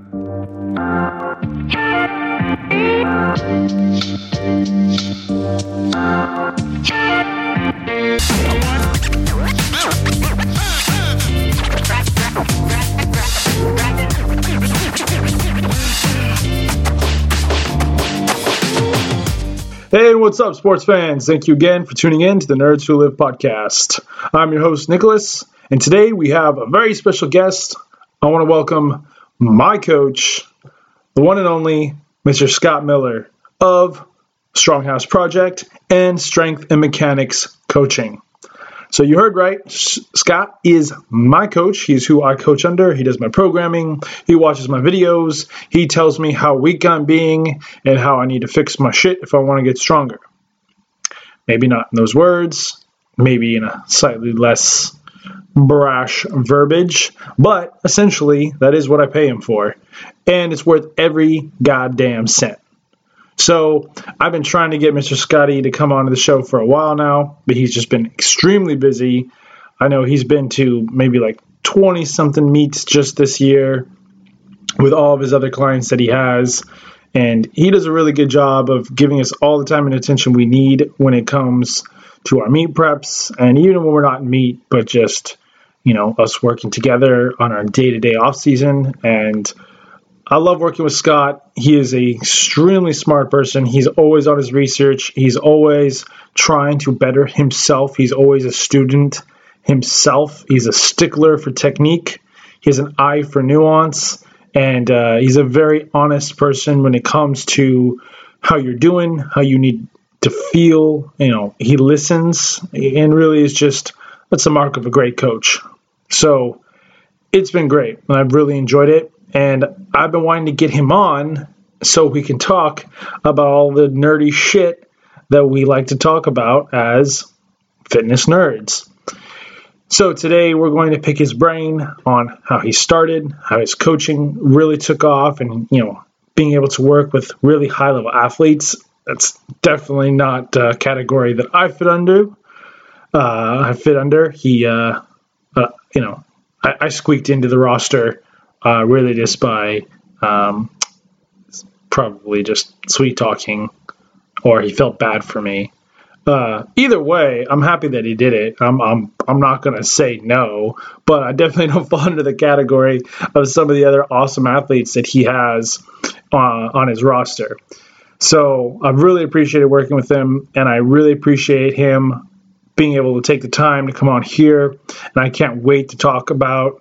Hey, what's up, sports fans? Thank you again for tuning in to the Nerds Who Live podcast. I'm your host, Nicholas, and today we have a very special guest. I want to welcome my coach, the one and only Mr. Scott Miller of Stronghouse Project and Strength and Mechanics Coaching. So you heard right. Scott is my coach. He's who I coach under. He does my programming. He watches my videos. He tells me how weak I'm being and how I need to fix my shit if I want to get stronger. Maybe not in those words, maybe in a slightly less brash verbiage, but essentially that is what I pay him for. And it's worth every goddamn cent. So I've been trying to get Mr. Scotty to come onto the show for a while now, but he's just been extremely busy. I know he's been to maybe like 20 something meets just this year with all of his other clients that he has. And he does a really good job of giving us all the time and attention we need when it comes to our meet preps. And even when we're not in meet, but just, you know, us working together on our day to day off season and I love working with Scott. He is a extremely smart person. He's always on his research. He's always trying to better himself. He's always a student himself. He's a stickler for technique. He has an eye for nuance, and uh, he's a very honest person when it comes to how you're doing, how you need to feel. You know, he listens, and really is just that's the mark of a great coach. So it's been great, I've really enjoyed it and I've been wanting to get him on so we can talk about all the nerdy shit that we like to talk about as fitness nerds. So today we're going to pick his brain on how he started, how his coaching really took off, and you know, being able to work with really high level athletes. That's definitely not a category that I fit under. Uh, I fit under. He, uh, you know, I, I squeaked into the roster uh, really just by um, probably just sweet talking, or he felt bad for me. Uh, either way, I'm happy that he did it. I'm I'm I'm not gonna say no, but I definitely don't fall into the category of some of the other awesome athletes that he has uh, on his roster. So I've really appreciated working with him, and I really appreciate him being able to take the time to come on here. And I can't wait to talk about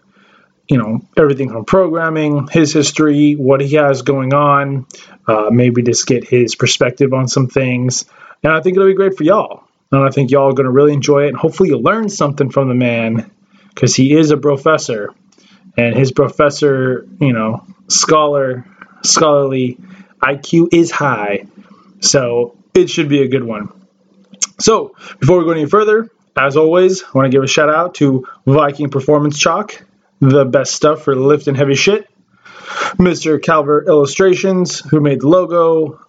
you know everything from programming, his history, what he has going on, uh, maybe just get his perspective on some things, and I think it'll be great for y'all. And I think y'all are going to really enjoy it, and hopefully you'll learn something from the man because he is a professor, and his professor, you know, scholar, scholarly IQ is high, so it should be a good one. So before we go any further, as always, I want to give a shout out to Viking Performance Chalk the best stuff for lifting heavy shit. Mr. Calvert Illustrations, who made the logo,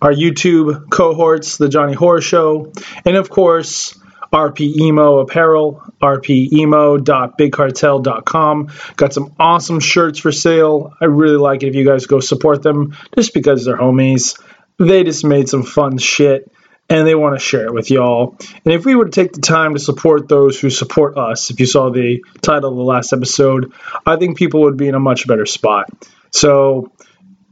our YouTube cohorts, The Johnny Horror Show, and of course, RP Emo Apparel, rpemo.bigcartel.com. Got some awesome shirts for sale. I really like it if you guys go support them just because they're homies. They just made some fun shit and they want to share it with y'all. And if we would take the time to support those who support us, if you saw the title of the last episode, I think people would be in a much better spot. So,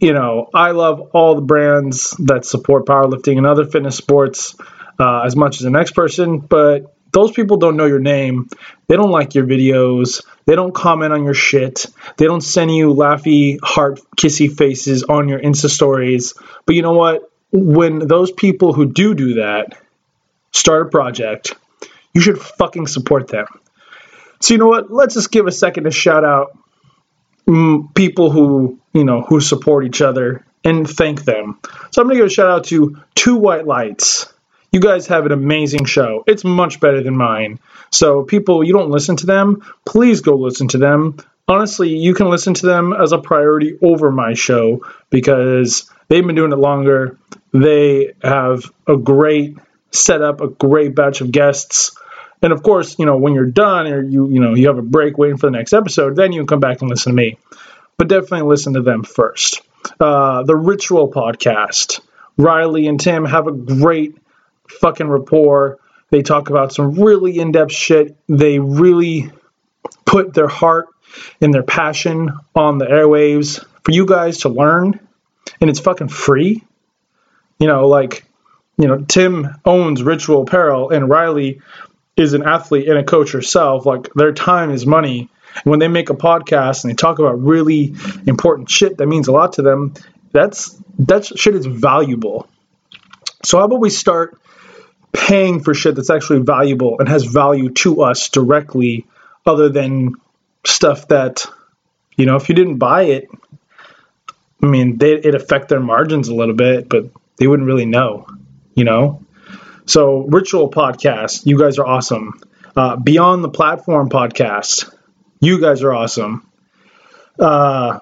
you know, I love all the brands that support powerlifting and other fitness sports uh, as much as the next person, but those people don't know your name. They don't like your videos. They don't comment on your shit. They don't send you laughy, heart kissy faces on your Insta stories. But you know what? When those people who do do that start a project, you should fucking support them. So you know what? Let's just give a second to shout out mm, people who you know who support each other and thank them. So I'm gonna give a shout out to Two White Lights. You guys have an amazing show. It's much better than mine. So people, you don't listen to them, please go listen to them. Honestly, you can listen to them as a priority over my show because they've been doing it longer. They have a great setup, a great batch of guests. And of course, you know, when you're done or you, you know, you have a break waiting for the next episode, then you can come back and listen to me. but definitely listen to them first. Uh, the Ritual podcast. Riley and Tim have a great fucking rapport. They talk about some really in depth shit. They really put their heart and their passion on the airwaves for you guys to learn. And it's fucking free. You know, like, you know, Tim owns Ritual Apparel and Riley is an athlete and a coach herself. Like, their time is money. When they make a podcast and they talk about really important shit that means a lot to them, that's that shit is valuable. So how about we start paying for shit that's actually valuable and has value to us directly, other than stuff that, you know, if you didn't buy it, I mean, they, it affect their margins a little bit, but they wouldn't really know, you know. So Ritual Podcast, you guys are awesome. Uh, Beyond the Platform Podcast, you guys are awesome. Uh,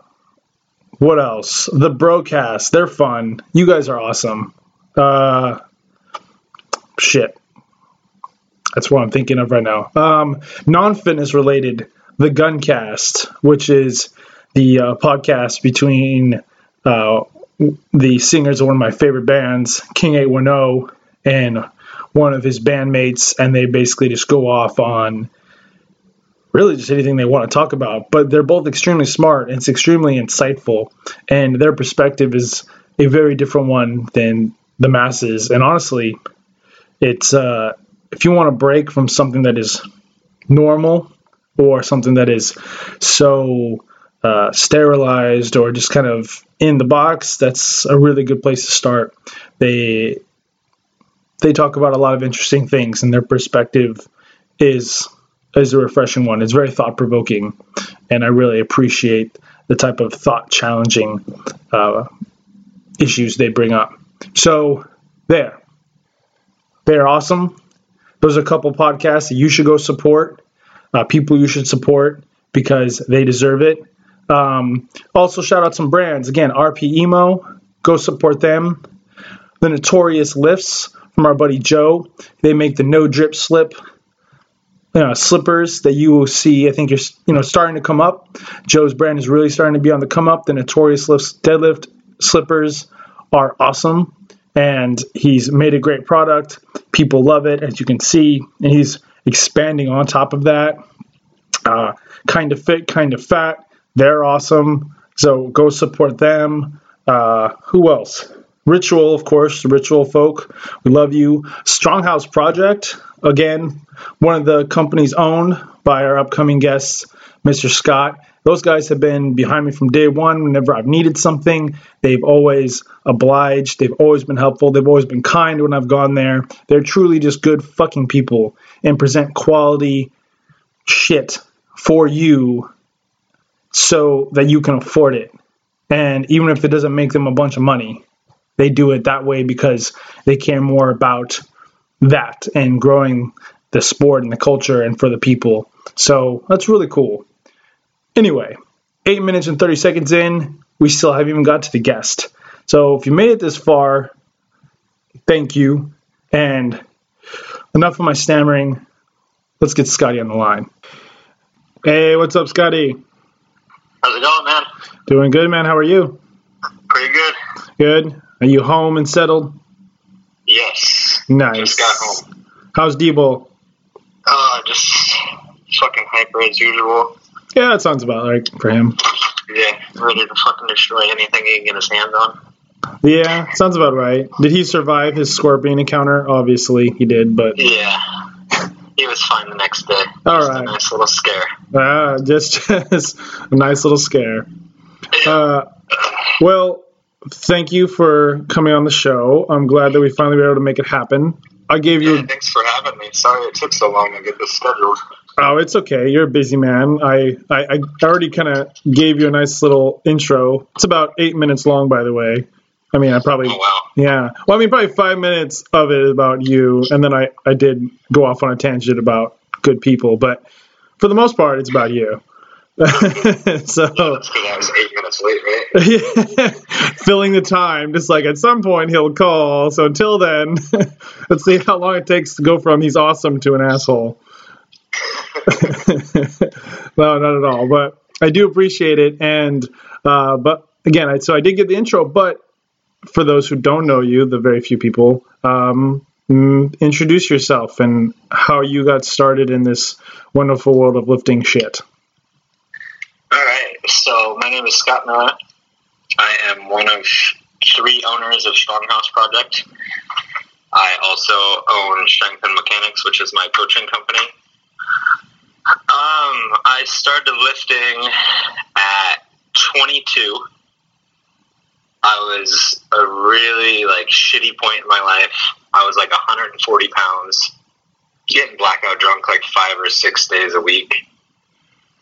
what else? The Broadcast, they're fun. You guys are awesome. Uh, shit. That's what I'm thinking of right now. Um, non fitness related, the Guncast, which is the uh, podcast between uh, the singers of one of my favorite bands, King 810, and one of his bandmates, and they basically just go off on really just anything they want to talk about. But they're both extremely smart and it's extremely insightful, and their perspective is a very different one than the masses. And honestly, it's uh, if you want to break from something that is normal or something that is so uh, sterilized or just kind of in the box, that's a really good place to start. They they talk about a lot of interesting things, and their perspective is is a refreshing one. It's very thought provoking, and I really appreciate the type of thought challenging uh, issues they bring up. So there, they're awesome. Those are a couple podcasts that you should go support. Uh, people you should support because they deserve it. Um, also, shout out some brands. Again, RP Emo, go support them. The Notorious Lifts from our buddy Joe. They make the no drip slip uh, slippers that you will see. I think you're you know starting to come up. Joe's brand is really starting to be on the come up. The Notorious Lifts deadlift slippers are awesome, and he's made a great product. People love it, as you can see, and he's expanding on top of that. Uh, kind of fit, kind of fat. They're awesome. So go support them. Uh, who else? Ritual, of course, Ritual folk. We love you. Stronghouse Project, again, one of the companies owned by our upcoming guests, Mr. Scott. Those guys have been behind me from day one. Whenever I've needed something, they've always obliged. They've always been helpful. They've always been kind when I've gone there. They're truly just good fucking people and present quality shit for you so that you can afford it. And even if it doesn't make them a bunch of money, they do it that way because they care more about that and growing the sport and the culture and for the people. So that's really cool. Anyway, eight minutes and 30 seconds in, we still haven't even got to the guest. So if you made it this far, thank you. And enough of my stammering. Let's get Scotty on the line. Hey, what's up, Scotty? How's it going, man? Doing good, man. How are you? Pretty good. Good. Are you home and settled? Yes. Nice. Just got home. How's Debo? Uh, just fucking hyper as usual. Yeah, that sounds about right for him. Yeah, ready to fucking destroy anything he can get his hands on. Yeah, sounds about right. Did he survive his scorpion encounter? Obviously, he did, but Yeah. He was fine the next day. All just right. a nice little scare. ah, just, just a nice little scare. Uh, well, thank you for coming on the show. I'm glad that we finally were able to make it happen. I gave Yeah, you. thanks for having me. Sorry it took so long to get this scheduled. Oh, it's okay. You're a busy man. I I, I already kind of gave you a nice little intro. It's about eight minutes long, by the way. I mean, I probably Oh, wow. Yeah. Well, I mean, probably five minutes of it is about you, and then I, I did go off on a tangent about good people, but for the most part, it's about you. so, That's I was eight minutes late, right? filling the time, just like at some point he'll call. So until then, let's see how long it takes to go from he's awesome to an asshole. no, not at all. But I do appreciate it, and uh, but again, I, so I did get the intro. But for those who don't know you, the very few people, um, introduce yourself and how you got started in this wonderful world of lifting shit. All right. So my name is Scott Miller. I am one of three owners of Stronghouse Project. I also own Strength and Mechanics, which is my coaching company. Um, I started lifting at 22. I was a really like shitty point in my life. I was like 140 pounds, getting blackout drunk like five or six days a week.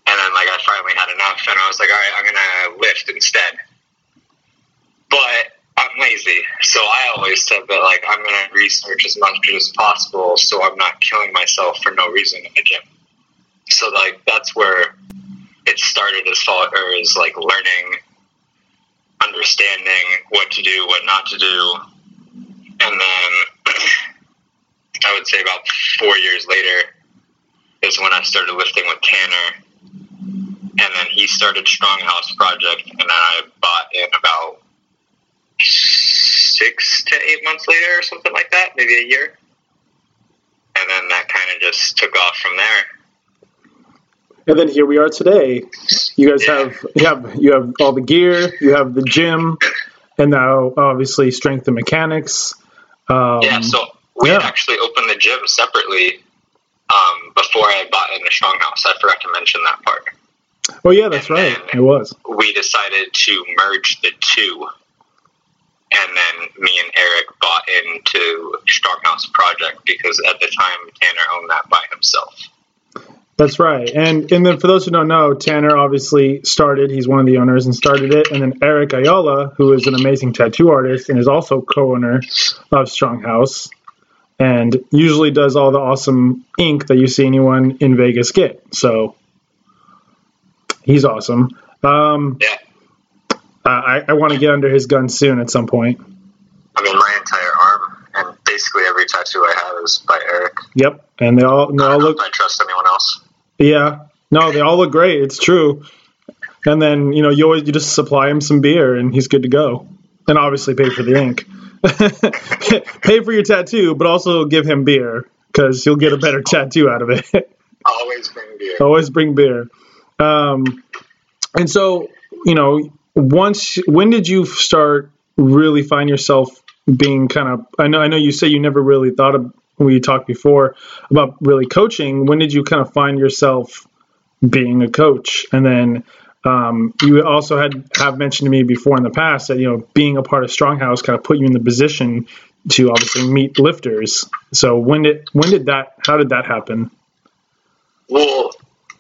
And then like I finally had enough, and I was like, all right, I'm gonna lift instead. But I'm lazy, so I always said that like I'm gonna research as much as possible, so I'm not killing myself for no reason in the gym. So like that's where it started as far as like learning, understanding what to do, what not to do, and then I would say about four years later is when I started lifting with Tanner, and then he started Stronghouse Project, and then I bought in about six to eight months later or something like that, maybe a year. And then that kind of just took off from there. And then here we are today. You guys have you have you have all the gear, you have the gym, and now obviously strength and mechanics. Um, yeah, so we yeah. actually opened the gym separately um, before I bought into Stronghouse. I forgot to mention that part. oh yeah, that's right. It was. We decided to merge the two, and then me and Eric bought into Stronghouse Project because at the time Tanner owned that by himself. That's right. And and then for those who don't know, Tanner obviously started. He's one of the owners and started it. And then Eric Ayala, who is an amazing tattoo artist and is also co-owner of Stronghouse, and usually does all the awesome ink that you see anyone in Vegas get. So he's awesome. Um, Yeah. I, I want to get under his gun soon at some point. I mean, my entire arm and basically every tattoo I have is by Eric. Yep. And they all they all look I trust anyone else. Yeah. No, they all look great. It's true. And then, you know, you always you just supply him some beer and he's good to go. And obviously pay for the ink. pay for your tattoo, but also give him beer because you'll get a better tattoo out of it. Always bring beer. always bring beer. Um, and so, you know, once when did you start really find yourself being kind of I know I know you say you never really thought of we talked before about really coaching. When did you kind of find yourself being a coach? And then um, you also had have mentioned to me before in the past that you know being a part of Stronghouse kind of put you in the position to obviously meet lifters. So when did when did that how did that happen? Well,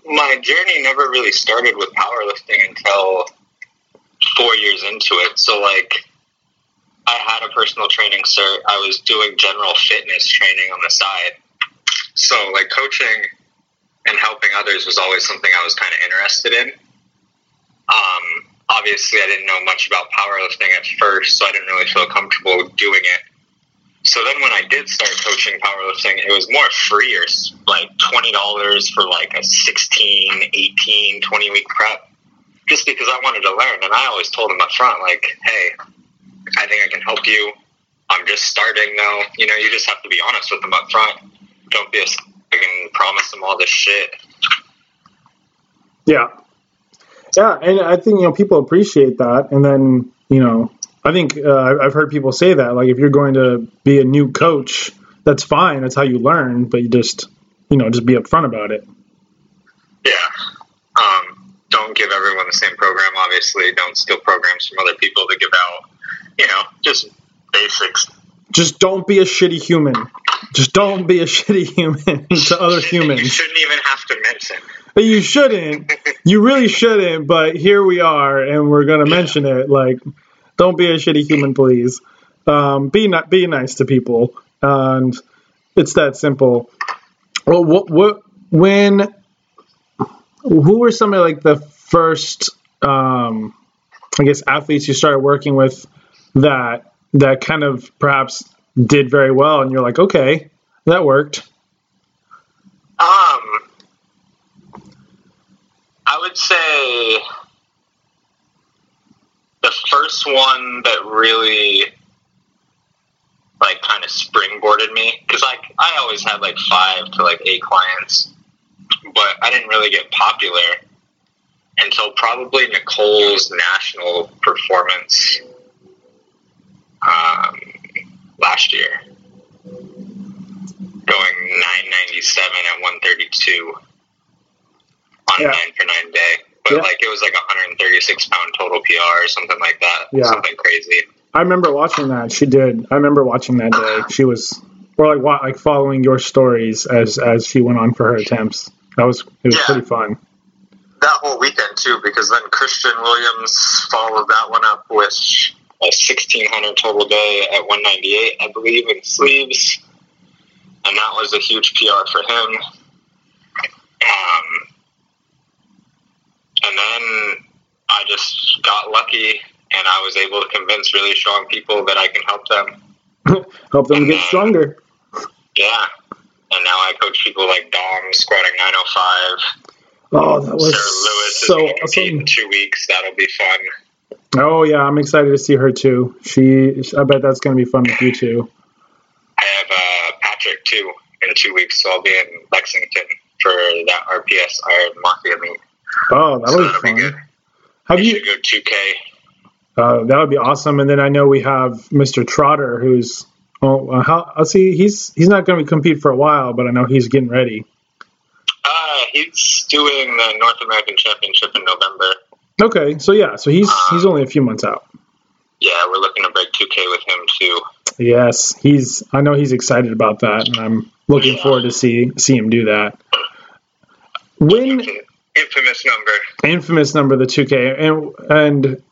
my journey never really started with powerlifting until four years into it. So, like, I had a personal training cert. I was doing general fitness training on the side. So, like, coaching and helping others was always something I was kind of interested in. Um, obviously, I didn't know much about powerlifting at first, so I didn't really feel comfortable doing it. So then when I did start coaching powerlifting, it was more free or like $20 for like a 16, 18, 20 week prep just because I wanted to learn. And I always told them up front, like, hey, I think I can help you. I'm just starting though. You know, you just have to be honest with them up front. Don't be a s- and promise them all this shit. Yeah. Yeah, and I think you know people appreciate that, and then you know I think uh, I- I've heard people say that like if you're going to be a new coach, that's fine. That's how you learn, but you just you know just be upfront about it. Yeah. Um, don't give everyone the same program, obviously. Don't steal programs from other people to give out, you know, just basics. Just don't be a shitty human. Just don't be a shitty human to other humans. You shouldn't even have to mention. But you shouldn't. You really shouldn't. But here we are, and we're gonna mention it. Like, don't be a shitty human, please. Um, be not be nice to people, and it's that simple. Well, what what when? Who were some of like the first, um, I guess, athletes you started working with that that kind of perhaps did very well, and you're like, okay, that worked. Um, I would say the first one that really like kind of springboarded me because like I always had like five to like eight clients, but I didn't really get popular until probably Nicole's national performance um, last year, going nine ninety seven at one thirty two on Yeah. a nine for nine day. But Yeah. like it was like a hundred and thirty six pound total PR or something like that. Yeah. Something crazy. I remember watching that. She did. I remember watching that day. She was, or like like following your stories as as she went on for her attempts. That was it was Yeah. pretty fun. that whole weekend too, because then Christian Williams followed that one up with a sixteen hundred total day at one ninety eight, I believe, in sleeves, and that was a huge PR for him. Um, and then I just got lucky, and I was able to convince really strong people that I can help them. Help them get stronger. Yeah. And now I coach people like Dom squatting 905. Oh, that was Sarah Lewis so going to awesome. in two weeks. That'll be fun. Oh yeah, I'm excited to see her too. She, I bet that's going to be fun with you too. I have uh, Patrick too in two weeks, so I'll be in Lexington for that RPS Iron Mafia meet. Oh, that'll so be that'll be fun. good. Have you? should go 2K. Uh, that would be awesome. And then I know we have Mr. Trotter, who's oh, uh, how? I'll see. He's he's not going to compete for a while, but I know he's getting ready. Uh, he's doing the North American Championship in November. Okay, so yeah, so he's he's only a few months out. Yeah, we're looking to break 2K with him too. Yes, he's. I know he's excited about that, and I'm looking forward to see see him do that. When Infamous number. infamous number the 2K and and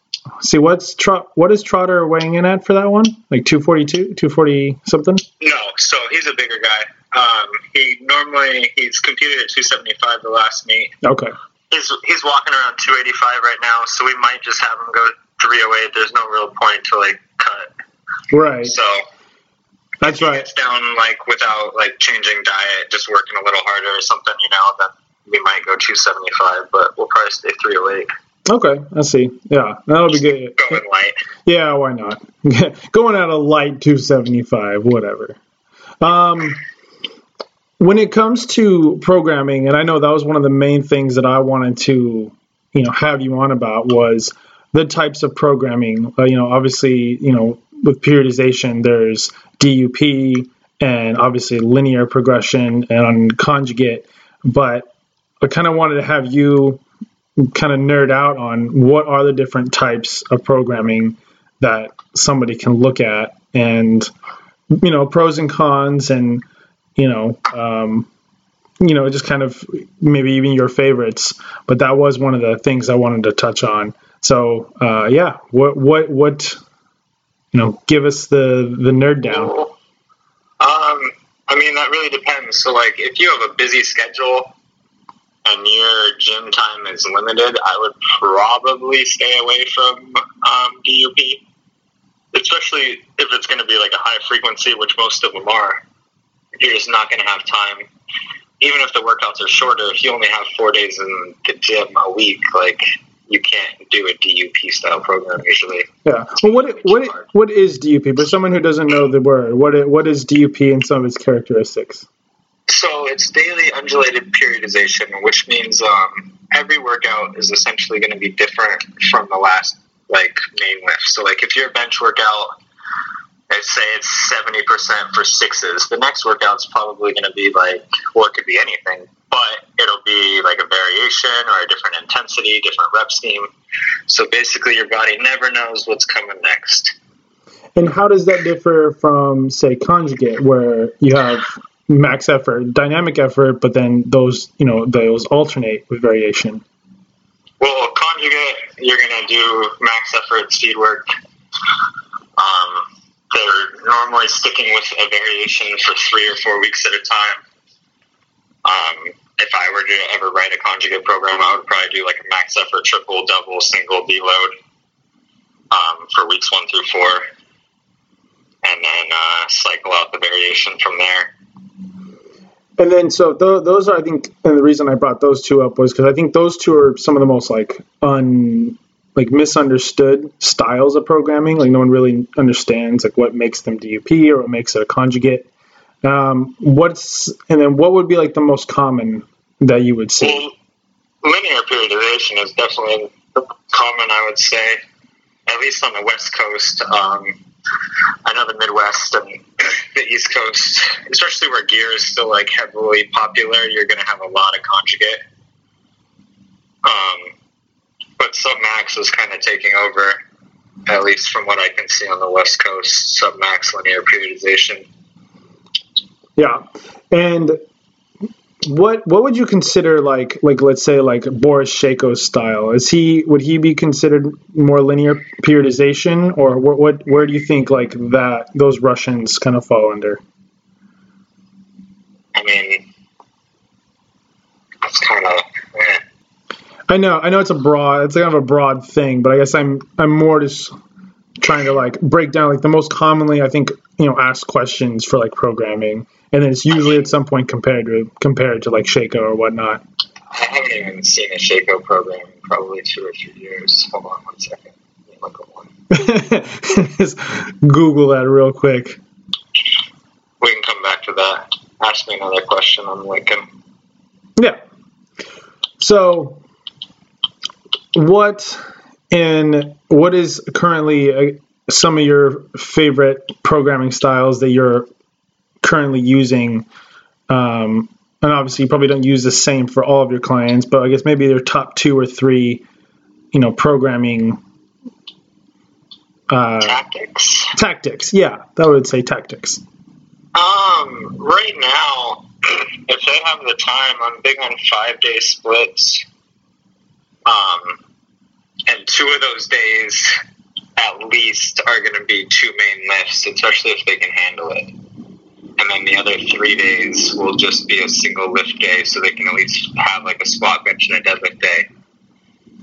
see what's Trot what is Trotter weighing in at for that one? Like 242, 240 something? No, so he's a bigger guy. Um, he normally he's competed at 275 the last meet. Okay. He's he's walking around 285 right now, so we might just have him go 308. There's no real point to like cut. Right. So That's if he right. gets down like without like changing diet, just working a little harder or something, you know, then we might go 275, but we'll probably stay 308. Okay, I see. Yeah, that'll be good. Going light. Yeah, why not? Going out a light 275, whatever. Um, when it comes to programming, and I know that was one of the main things that I wanted to, you know, have you on about was the types of programming. Uh, you know, obviously, you know, with periodization, there's DUP and obviously linear progression and conjugate, but I kind of wanted to have you kind of nerd out on what are the different types of programming that somebody can look at and you know pros and cons and you know um, you know just kind of maybe even your favorites but that was one of the things i wanted to touch on so uh, yeah what what what you know give us the the nerd down Um, I mean, that really depends. So, like, if you have a busy schedule and your gym time is limited, I would probably stay away from um, DUP, especially if it's going to be like a high frequency, which most of them are. You're just not going to have time. Even if the workouts are shorter, if you only have four days in the gym a week, like you can't do a DUP style program usually. yeah well what what what is dup for someone who doesn't know the word what it, what is dup and some of its characteristics So it's daily undulated periodization, which means um, every workout is essentially going to be different from the last like main lift. So like if your bench workout, let's say it's seventy percent for sixes, the next workout's probably going to be like, well, it could be anything, but it'll be like a variation or a different intensity, different rep scheme. So basically, your body never knows what's coming next. And how does that differ from, say, conjugate, where you have max effort, dynamic effort, but then those, you know, those alternate with variation? Well, conjugate, you're going to do max effort speed work. Um, they're normally sticking with a variation for three or four weeks at a time. Um, if I were to ever write a conjugate program, I would probably do like a max effort triple, double, single deload um, for weeks one through four, and then uh, cycle out the variation from there. And then, so th- those are, I think, and the reason I brought those two up was because I think those two are some of the most like un, like misunderstood styles of programming. Like no one really understands like what makes them DUP or what makes it a conjugate. Um, what's and then what would be like the most common that you would see? Well, linear periodization is definitely common, I would say, at least on the West Coast. Um, I know the Midwest and the East Coast, especially where gear is still like heavily popular, you're going to have a lot of conjugate. Um, but Submax is kind of taking over, at least from what I can see on the West Coast. Submax linear periodization. Yeah, and what what would you consider like like let's say like Boris Sheiko's style? Is he would he be considered more linear periodization, or what, what where do you think like that those Russians kind of fall under? I mean, it's kind of. Eh. I know I know it's a broad it's kind of a broad thing, but I guess I'm I'm more just trying to like break down like the most commonly I think you know asked questions for like programming and then it's usually at some point compared to compared to like Sheiko or whatnot. I haven't even seen a Sheiko program in probably two or three years. Hold on one second. Look at one. Just Google that real quick. We can come back to that. Ask me another question on Lincoln. Yeah. So, what and what is currently uh, some of your favorite programming styles that you're currently using? Um, and obviously, you probably don't use the same for all of your clients, but I guess maybe their top two or three, you know, programming uh, Tactics. tactics. Yeah, that would say tactics. Um, right now, if they have the time, I'm big on five day splits. Um, and two of those days, at least, are going to be two main lifts, especially if they can handle it. And then the other three days will just be a single lift day, so they can at least have like a squat, bench, and a deadlift day.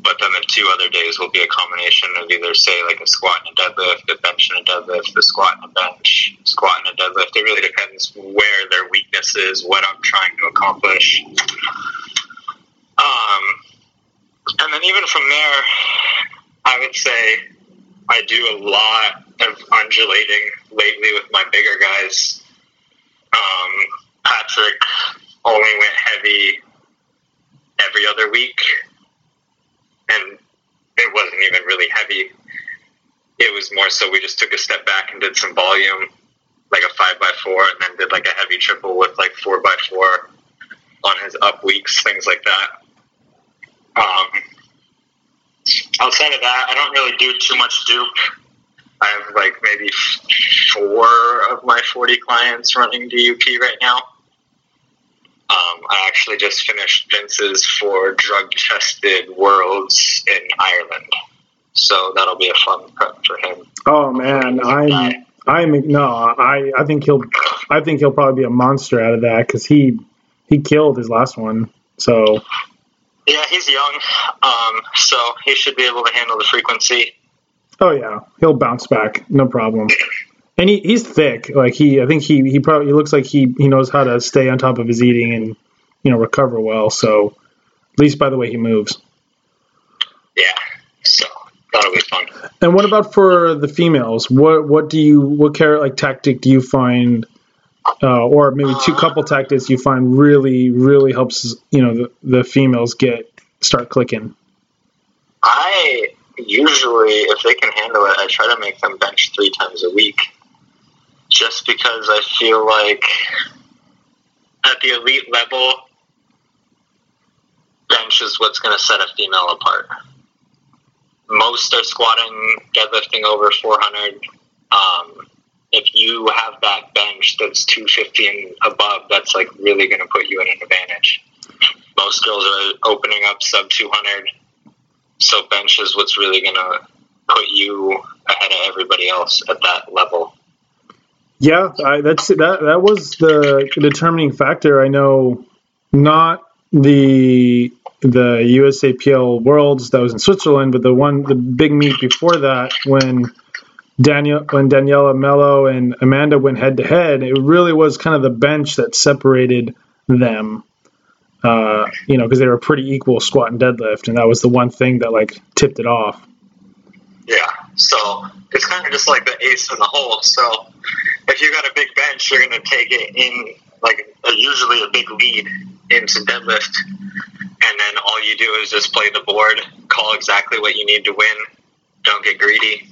But then the two other days will be a combination of either, say, like a squat and a deadlift, a bench and a deadlift, a squat and a bench, squat and a deadlift. It really depends where their weakness is, what I'm trying to accomplish. Um, and then even from there, I would say I do a lot of undulating lately with my bigger guys. Um, Patrick only went heavy every other week, and it wasn't even really heavy. It was more so we just took a step back and did some volume, like a five by four, and then did like a heavy triple with like four by four on his up weeks, things like that. Um, outside of that, I don't really do too much DUP. I have like maybe four of my 40 clients running DUP right now. Um, I actually just finished Vince's for drug tested worlds in Ireland. So that'll be a fun prep for him. Oh man, I'm I'm no, I I think he'll I think he'll probably be a monster out of that because he he killed his last one. So Yeah, he's young, um, so he should be able to handle the frequency. oh yeah, he'll bounce back, no problem. And he, he's thick. Like he, I think he he probably he looks like he he knows how to stay on top of his eating and you know recover well. So at least by the way he moves. Yeah, so that'll be fun. And what about for the females? What what do you what carrot like tactic do you find, uh, or maybe two couple tactics you find really really helps you know the, the females get start clicking? I usually, if they can handle it, I try to make them bench three times a week. Just because I feel like at the elite level, bench is what's going to set a female apart. Most are squatting, deadlifting over 400. Um, if you have that bench that's 250 and above, that's like really going to put you in an advantage. Most girls are opening up sub 200 so bench is what's really going to put you ahead of everybody else at that level. Yeah, I, that's that. That was the determining factor. I know not the the USAPL Worlds that was in Switzerland, but the one the big meet before that when Daniel when Daniella Melo and Amanda went head to head, it really was kind of the bench that separated them. Uh, you know, because they were pretty equal squat and deadlift, and that was the one thing that like tipped it off. Yeah, so it's kind of just like the ace in the hole. So if you got a big bench, you're going to take it in like a, usually a big lead into deadlift, and then all you do is just play the board, call exactly what you need to win, don't get greedy,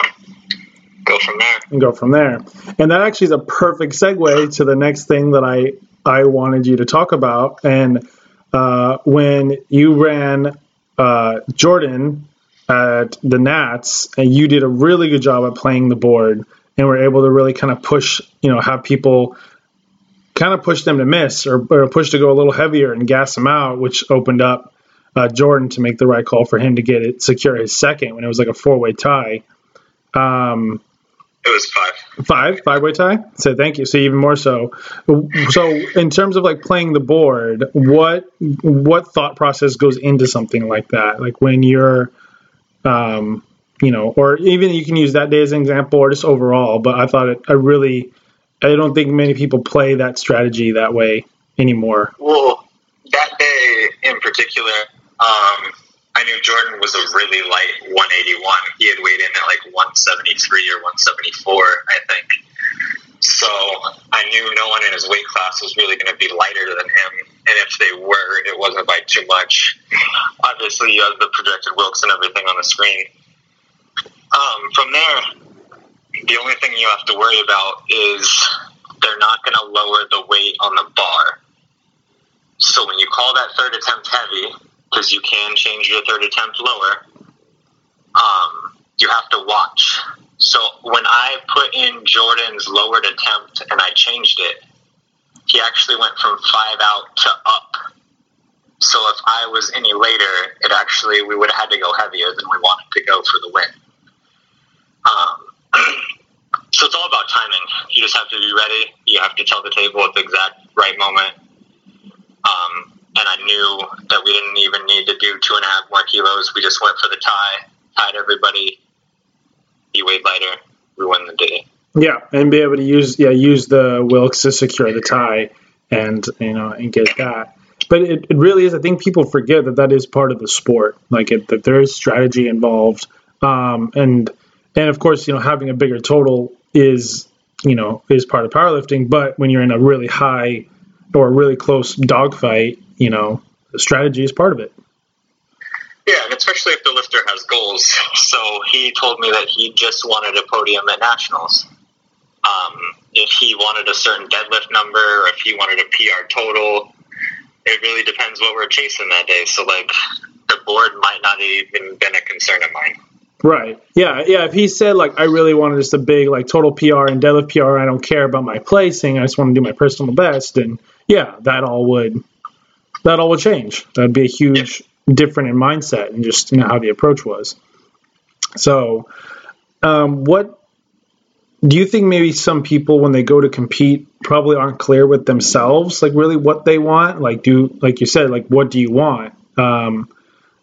go from there. And go from there. And that actually is a perfect segue to the next thing that I I wanted you to talk about. And uh, when you ran uh, Jordan at the Nats, and you did a really good job at playing the board, and were able to really kind of push, you know, have people kind of push them to miss or, or push to go a little heavier and gas them out, which opened up uh, Jordan to make the right call for him to get it secure his second when it was like a four way tie. Um, it was five. Five, five way tie. So thank you. So even more so. So in terms of like playing the board, what what thought process goes into something like that? Like when you're, um, you know, or even you can use that day as an example, or just overall. But I thought it. I really, I don't think many people play that strategy that way anymore. Well, that day in particular, um, I knew Jordan was a really light 181. He had weighed in at like 173 or 174, I think. So I knew no one in his weight class was really going to be lighter than him. And if they were, it wasn't by too much. Obviously, you have the projected Wilks and everything on the screen. Um, from there, the only thing you have to worry about is they're not going to lower the weight on the bar. So when you call that third attempt heavy, because you can change your third attempt lower. Um, you have to watch. So when I put in Jordan's lowered attempt and I changed it, he actually went from five out to up. So if I was any later, it actually we would have had to go heavier than we wanted to go for the win. Um, so it's all about timing. You just have to be ready. You have to tell the table at the exact right moment. Um, and I knew that we didn't even need to do two and a half more kilos. We just went for the tie, tied everybody. He weighed lighter. We won the day. Yeah, and be able to use yeah use the Wilks to secure the tie, and you know and get that. But it, it really is. I think people forget that that is part of the sport. Like it, that there is strategy involved, um, and and of course you know having a bigger total is you know is part of powerlifting. But when you're in a really high or really close dogfight, you know, strategy is part of it. Yeah, and especially if the lifter has goals. So he told me that he just wanted a podium at nationals. Um, if he wanted a certain deadlift number, or if he wanted a PR total, it really depends what we're chasing that day. So like, the board might not even been a concern of mine. Right. Yeah. Yeah. If he said like I really wanted just a big like total PR and deadlift PR, I don't care about my placing. I just want to do my personal best. And yeah, that all would that all would change. That'd be a huge different in mindset and just you know how the approach was. So, um, what do you think? Maybe some people when they go to compete probably aren't clear with themselves, like really what they want. Like do like you said, like what do you want? Um,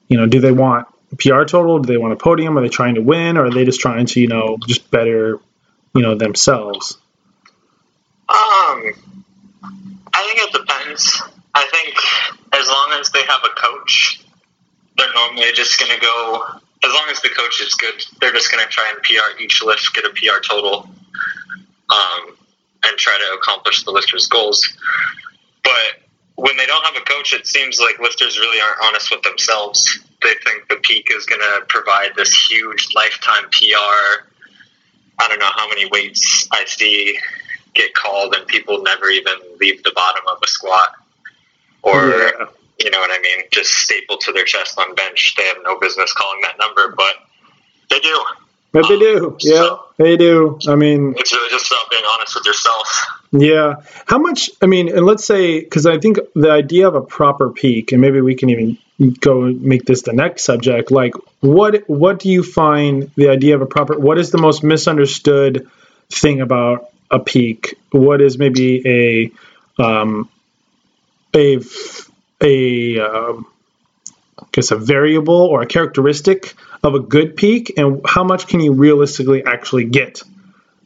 you know, do they want PR total? Do they want a podium? Are they trying to win, or are they just trying to you know just better you know themselves? Um, I think it depends. I think as long as they have a coach, they're normally just going to go. As long as the coach is good, they're just going to try and PR each lift, get a PR total, um, and try to accomplish the lifter's goals. But when they don't have a coach, it seems like lifters really aren't honest with themselves. They think the peak is going to provide this huge lifetime PR. I don't know how many weights I see get called, and people never even leave the bottom of a squat or yeah. You know what I mean, just stapled to their chest on bench. They have no business calling that number, but they do. But they do, yeah, so they do. I mean, it's really just about being honest with yourself. Yeah. How much? I mean, and let's say because I think the idea of a proper peak, and maybe we can even go make this the next subject. Like, what what do you find the idea of a proper? What is the most misunderstood thing about a peak? What is maybe a um, a a um, I guess a variable or a characteristic of a good peak, and how much can you realistically actually get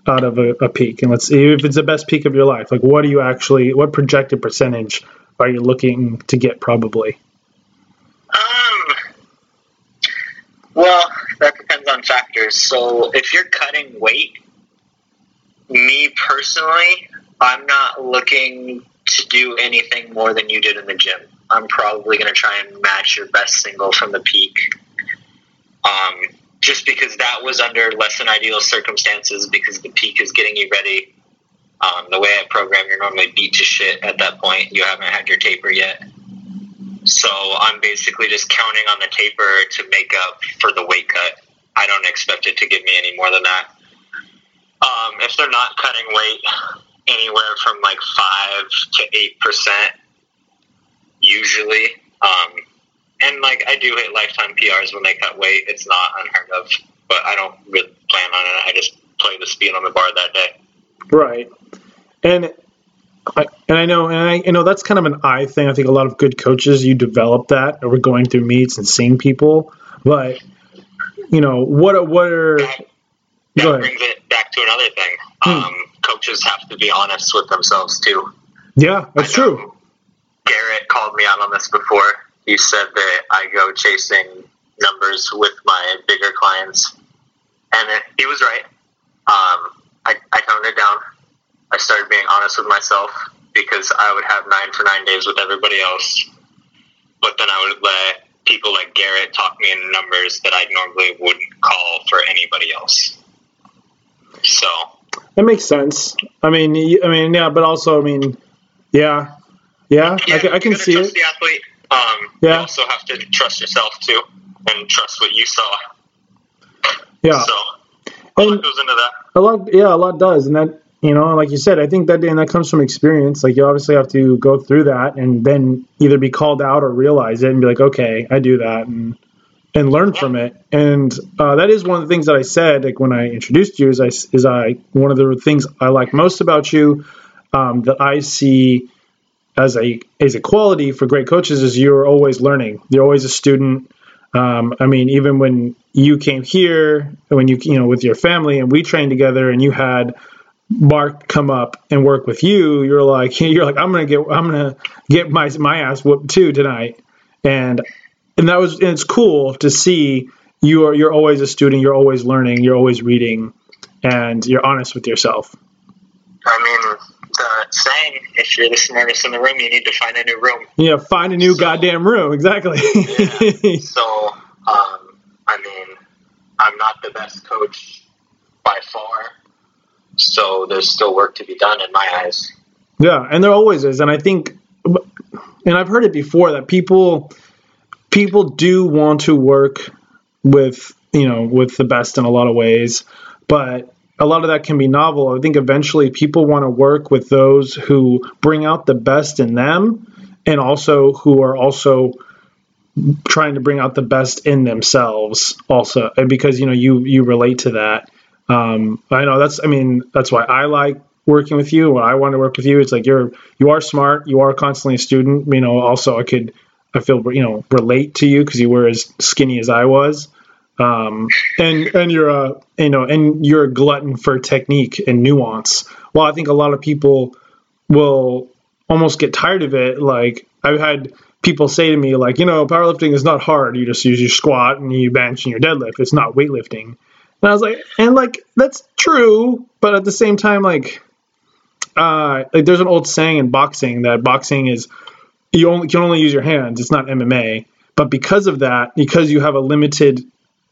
out of a, a peak? And let's see if it's the best peak of your life. Like, what do you actually, what projected percentage are you looking to get probably? Um, well, that depends on factors. So if you're cutting weight, me personally, I'm not looking to do anything more than you did in the gym. I'm probably going to try and match your best single from the peak. Um, just because that was under less than ideal circumstances because the peak is getting you ready. Um, the way I program, you're normally beat to shit at that point. You haven't had your taper yet. So I'm basically just counting on the taper to make up for the weight cut. I don't expect it to give me any more than that. Um, if they're not cutting weight, anywhere from like five to eight percent, usually. Um, and like I do hit lifetime PRs when they cut weight. It's not unheard of, but I don't really plan on it. I just play the speed on the bar that day. Right, and I, and I know, and I you know that's kind of an eye thing. I think a lot of good coaches you develop that over going through meets and seeing people. But you know, what what are that, that brings it back to another thing. Hmm. Um, coaches have to be honest with themselves too. Yeah, that's true. Garrett called me out on this before. He said that I go chasing numbers with my bigger clients, and it, he was right. Um, I, I toned it down. I started being honest with myself because I would have nine for nine days with everybody else, but then I would let people like Garrett talk me into numbers that I normally wouldn't call for anybody else. So it makes sense. I mean, I mean, yeah, but also, I mean, yeah, yeah, yeah I, can, I can see it. The athlete. Um, yeah. You also have to trust yourself too, and trust what you saw. Yeah. So a lot goes into that. A lot, yeah, a lot does, and that you know, like you said, I think that and that comes from experience. Like you obviously have to go through that, and then either be called out or realize it, and be like, okay, I do that, and and learn from it. And uh, that is one of the things that I said, like when I introduced you, is I is I one of the things I like most about you um, that I see as a as a quality for great coaches is you're always learning. You're always a student. Um, I mean, even when you came here, when you you know with your family and we trained together, and you had Mark come up and work with you, you're like you're like I'm gonna get I'm gonna get my my ass whooped too tonight, and and that was and it's cool to see you are you're always a student, you're always learning, you're always reading, and you're honest with yourself. I mean, saying, if you're the smartest in the room, you need to find a new room. Yeah, find a new so, goddamn room. Exactly. yeah. So, um, I mean, I'm not the best coach by far, so there's still work to be done in my eyes. Yeah, and there always is, and I think, and I've heard it before that people people do want to work with you know with the best in a lot of ways, but a lot of that can be novel. I think eventually people want to work with those who bring out the best in them and also who are also trying to bring out the best in themselves also. Because you know you you relate to that. Um, i know that's i mean that's why i like working with you. When i want to work with you it's like you're you are smart. You are constantly a student. You know also i could i feel you know relate to you because you were as skinny as i was um, and and you're a you know and you're a glutton for technique and nuance. Well, I think a lot of people will almost get tired of it. Like I've had people say to me, like, you know, powerlifting is not hard. You just use your squat and you bench and your deadlift. It's not weightlifting. And I was like, and like that's true, but at the same time, like, uh, like there's an old saying in boxing that boxing is you only can only use your hands. It's not MMA. But because of that, because you have a limited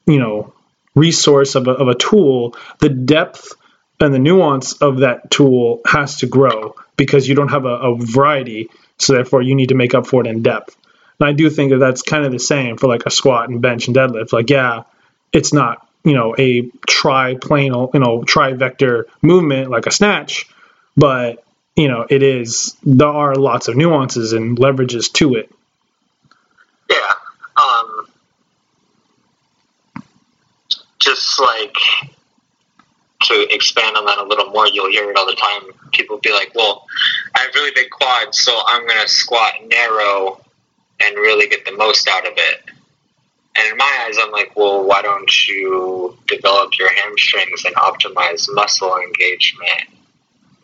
you know resource of a, of a tool, the depth and the nuance of that tool has to grow because you don't have a, a variety. So therefore, you need to make up for it in depth. And I do think that that's kind of the same for like a squat and bench and deadlift. Like, yeah, it's not you know a triplanar, you know, tri-vector movement like a snatch, but you know it is. There are lots of nuances and leverages to it. Yeah. Um, just like to expand on that a little more, you'll hear it all the time. People be like, "Well, I have really big quads, so I'm to squat narrow and really get the most out of it." And in my eyes, I'm like, "Well, why don't you develop your hamstrings and optimize muscle engagement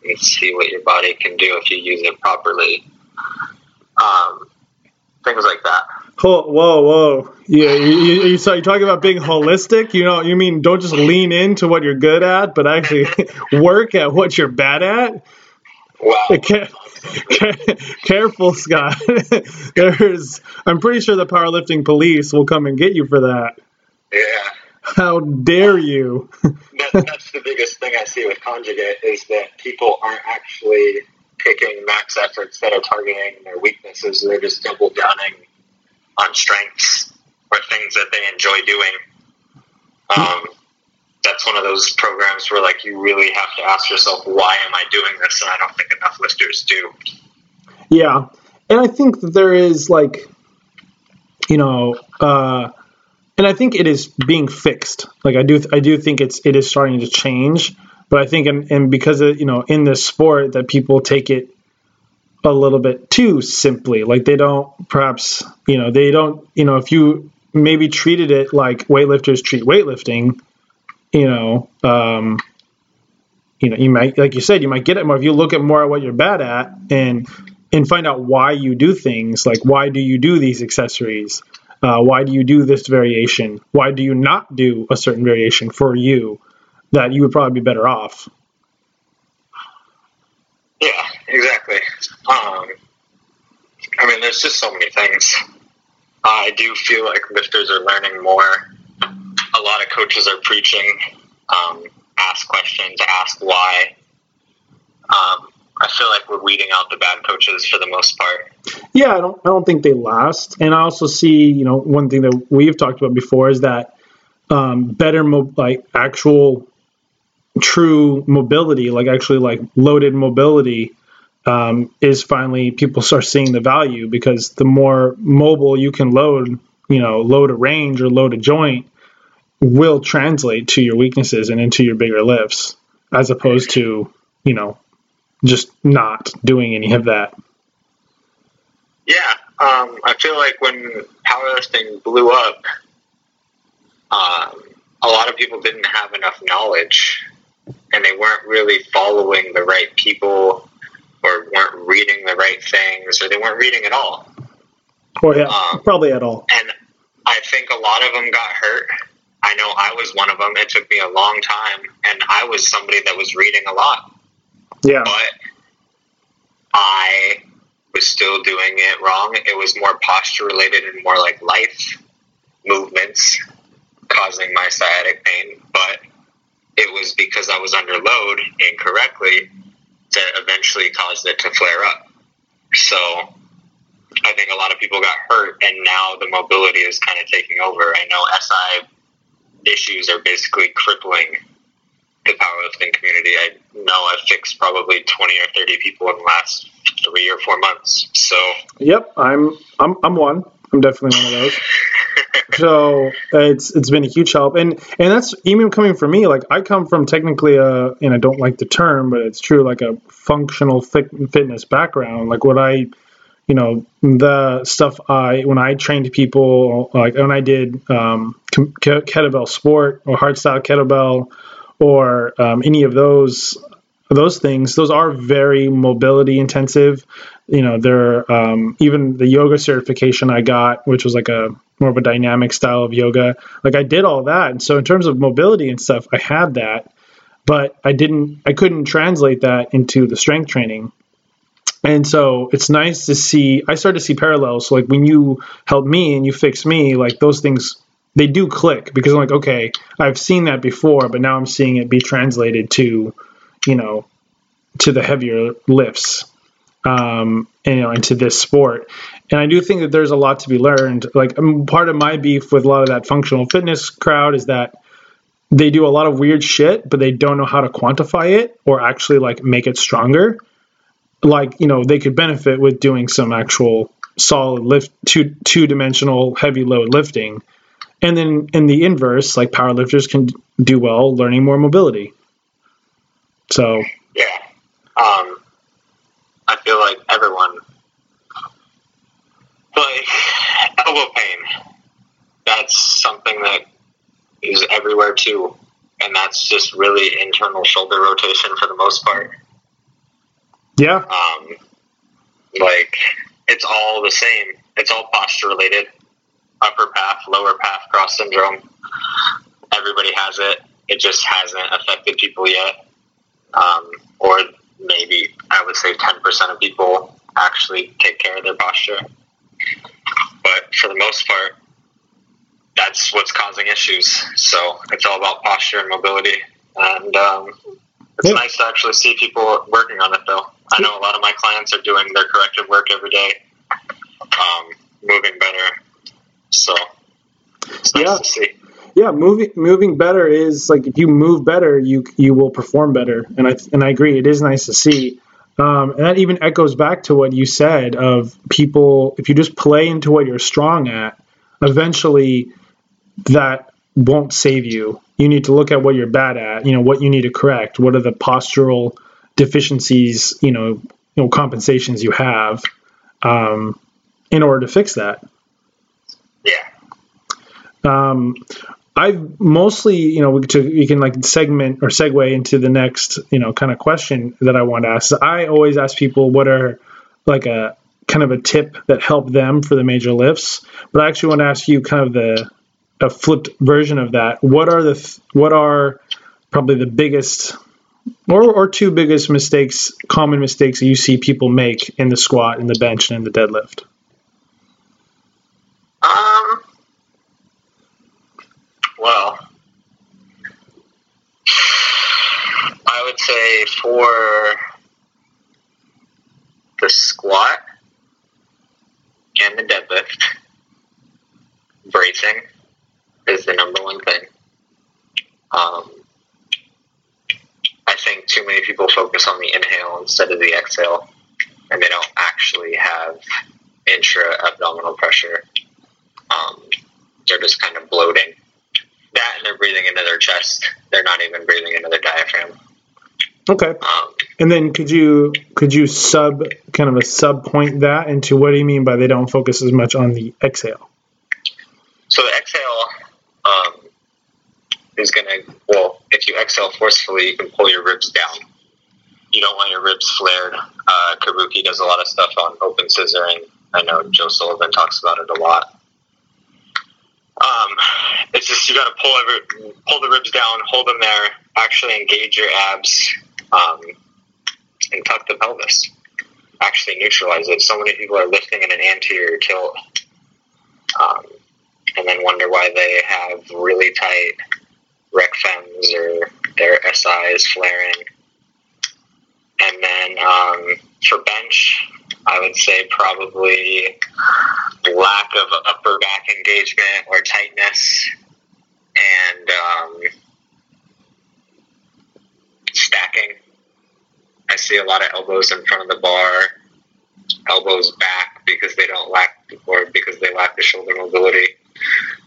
and see what your body can do if you use it properly?" um, things like that. Whoa, whoa, whoa! Yeah, you, you, you, so you're talking about being holistic. You know, you mean don't just lean into what you're good at, but actually work at what you're bad at. Wow. Careful, Scott. There's, I'm pretty sure the powerlifting police will come and get you for that. Yeah. How dare you? that, that's the biggest thing I see with conjugate is that people aren't actually picking max efforts that are targeting their weaknesses. They're just double downing on strengths or things that they enjoy doing. Um, that's one of those programs where like you really have to ask yourself, why am I doing this? And I don't think enough lifters do. Yeah, and I think that there is like, you know, uh, and I think it is being fixed. Like I do, I do think it's it is starting to change. But I think, and, and because of, you know, in this sport, that people take it a little bit too simply. Like they don't, perhaps, you know, they don't, you know, if you maybe treated it like weightlifters treat weightlifting, you know, um, you know, you might, like you said, you might get it more if you look at more at what you're bad at and and find out why you do things. Like why do you do these accessories? Uh, why do you do this variation? Why do you not do a certain variation for you? That you would probably be better off. Yeah, exactly. Um, I mean, there's just so many things. I do feel like lifters are learning more. A lot of coaches are preaching, um, ask questions, ask why. Um, I feel like we're weeding out the bad coaches for the most part. Yeah, I don't. I don't think they last. And I also see, you know, one thing that we've talked about before is that um, better, mo- like actual, true mobility, like actually like loaded mobility, um, is finally people start seeing the value because the more mobile you can load, you know, load a range or load a joint, will translate to your weaknesses and into your bigger lifts, as opposed to you know just not doing any of that. Yeah, um, I feel like when powerlifting blew up, um, a lot of people didn't have enough knowledge, and they weren't really following the right people, or weren't reading the right things, or they weren't reading at all. Or yeah, um, probably at all. And I think a lot of them got hurt. I know I was one of them. It took me a long time, and I was somebody that was reading a lot. Yeah. But I was still doing it wrong. It was more posture related and more like life movements causing my sciatic pain. But it was because I was under load incorrectly that eventually caused it to flare up. So I think a lot of people got hurt, and now the mobility is kind of taking over. I know SI issues are basically crippling the powerlifting community. I know I've fixed probably twenty or thirty people in the last three or four months. So Yep, I'm I'm I'm one. I'm definitely one of those. so it's it's been a huge help, and and that's even coming from me. Like I come from technically a, and I don't like the term, but it's true, like a functional fit, fitness background. Like what I, you know, the stuff I when I trained people, like when I did um, kettlebell sport or hardstyle kettlebell or um, any of those those things those are very mobility intensive you know there um, even the yoga certification i got which was like a more of a dynamic style of yoga like i did all that. And so in terms of mobility and stuff i had that but i didn't i couldn't translate that into the strength training. And so it's nice to see i started to see parallels. So like when you help me and you fix me like those things they do click because I'm like, okay, I've seen that before, but now I'm seeing it be translated to, you know, to the heavier lifts, um, you know, into this sport. And I do think that there's a lot to be learned. Like um, part of my beef with a lot of that functional fitness crowd is that they do a lot of weird shit, but they don't know how to quantify it or actually like make it stronger. Like you know, they could benefit with doing some actual solid lift, two two dimensional heavy load lifting and then in the inverse, like powerlifters can do well learning more mobility. So yeah, um, I feel like everyone, like elbow pain, that's something that is everywhere too, and that's just really internal shoulder rotation for the most part. Yeah. Um, like it's all the same. It's all posture related. Upper path, lower path cross syndrome. Everybody has it. It just hasn't affected people yet. Um, or maybe I would say 10% of people actually take care of their posture. But for the most part, that's what's causing issues. So it's all about posture and mobility. And um, it's Yeah. nice to actually see people working on it, though. I know a lot of my clients are doing their corrective work every day, um, moving better. So it's nice Yeah. to see. Yeah, moving moving better is like if you move better, you you will perform better, and I and I agree. It is nice to see, um, and that even echoes back to what you said of people. If you just play into what you're strong at, eventually that won't save you. You need to look at what you're bad at. You know what you need to correct. What are the postural deficiencies? You know, you know compensations you have um, in order to fix that. Yeah. Um, I've mostly, you know, we, to, we can like segment or segue into the next, you know, kind of question that I want to ask. I always ask people what are like a kind of a tip that helped them for the major lifts, but I actually want to ask you kind of the a flipped version of that. What are the what are probably the biggest or or two biggest mistakes, common mistakes that you see people make in the squat, in the bench, and in the deadlift? Um. Well, I would say for the squat and the deadlift, bracing is the number one thing. Um, I think too many people focus on the inhale instead of the exhale, and they don't actually have intra abdominal pressure um, they're just kind of bloating. That and they're breathing into their chest. They're not even breathing into their diaphragm. Okay. Um, And then could you could you sub kind of a sub point that into what do you mean by they don't focus as much on the exhale? so the exhale um, is going to, well, if you exhale forcefully, you can pull your ribs down. You don't want your ribs flared. Uh, Kabuki does a lot of stuff on open scissoring. I know Joe Sullivan talks about it a lot. Um, it's just you got to pull every, pull the ribs down, hold them there, actually engage your abs, um, and tuck the pelvis. Actually neutralize it. So many people are lifting in an anterior tilt, um, and then wonder why they have really tight rec fems or their SI is flaring. And then um, for bench, I would say probably lack of upper back engagement or tightness and um, stacking. I see a lot of elbows in front of the bar, elbows back because they don't lack or because they lack the shoulder mobility.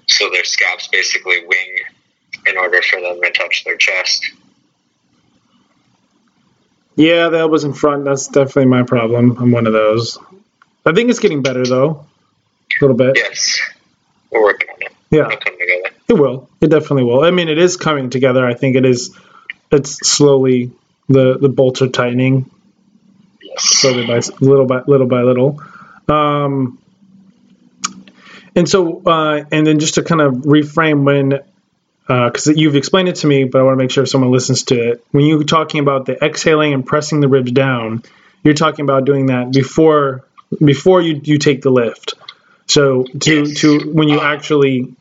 So their scaps basically wing in order for them to touch their chest. Yeah, the elbows in front. That's definitely my problem. I'm one of those. I think it's getting better though, a little bit. Yes, we're working on it. Yeah, together. it will. It definitely will. I mean, it is coming together. I think it is. It's slowly the the bolts are tightening Yes. slowly by little by little by little. Um, and so, uh, and then just to kind of reframe when, because you've explained it to me, but I want to make sure someone listens to it. When you're talking about the exhaling and pressing the ribs down, you're talking about doing that before before you you take the lift. So to Yes. to when you actually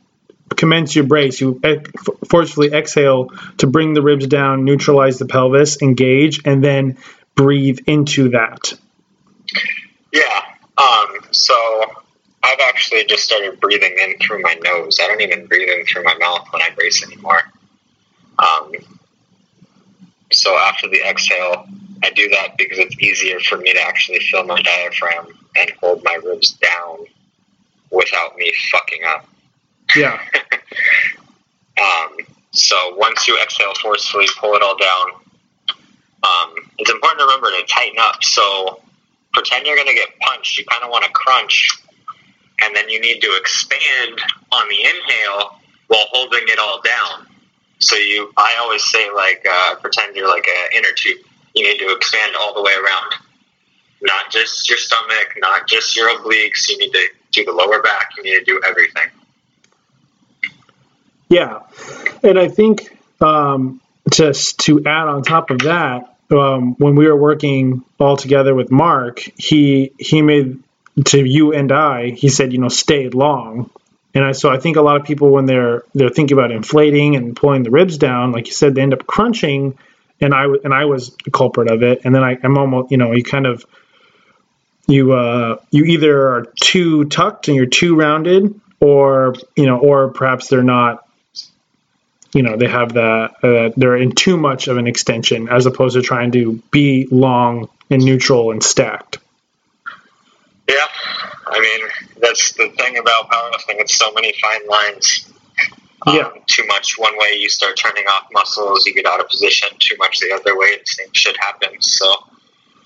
commence your brace, you ex- forcefully exhale to bring the ribs down, neutralize the pelvis, engage, and then breathe into that. Yeah. Um, so I've actually just started breathing in through my nose. I don't even breathe in through my mouth when I brace anymore. Um, so after the exhale, I do that because it's easier for me to actually fill my diaphragm and hold my ribs down without me fucking up. Yeah. Um, so once you exhale forcefully, pull it all down. Um, it's important to remember to tighten up. So pretend you're going to get punched. You kind of want to crunch, and then you need to expand on the inhale while holding it all down. So you, I always say like, uh, pretend you're like an inner tube. You need to expand all the way around. not just your stomach, not just your obliques. You need to do the lower back. You need to do everything. Yeah, and I think um, just to add on top of that, um, when we were working all together with Mark, he he made to you and I, he said, you know, stay long. And I, so I think a lot of people when they're they're thinking about inflating and pulling the ribs down, like you said, they end up crunching. And I and I was a culprit of it. And then I, I'm almost, you know, you kind of you uh, you either are too tucked and you're too rounded, or you know, or perhaps they're not. You know, they have the uh, they're in too much of an extension as opposed to trying to be long and neutral and stacked. Yeah, I mean that's the thing about powerlifting. It's so many fine lines. Um, Yeah. Too much one way, you start turning off muscles. You get out of position. Too much the other way, the same shit happens. So,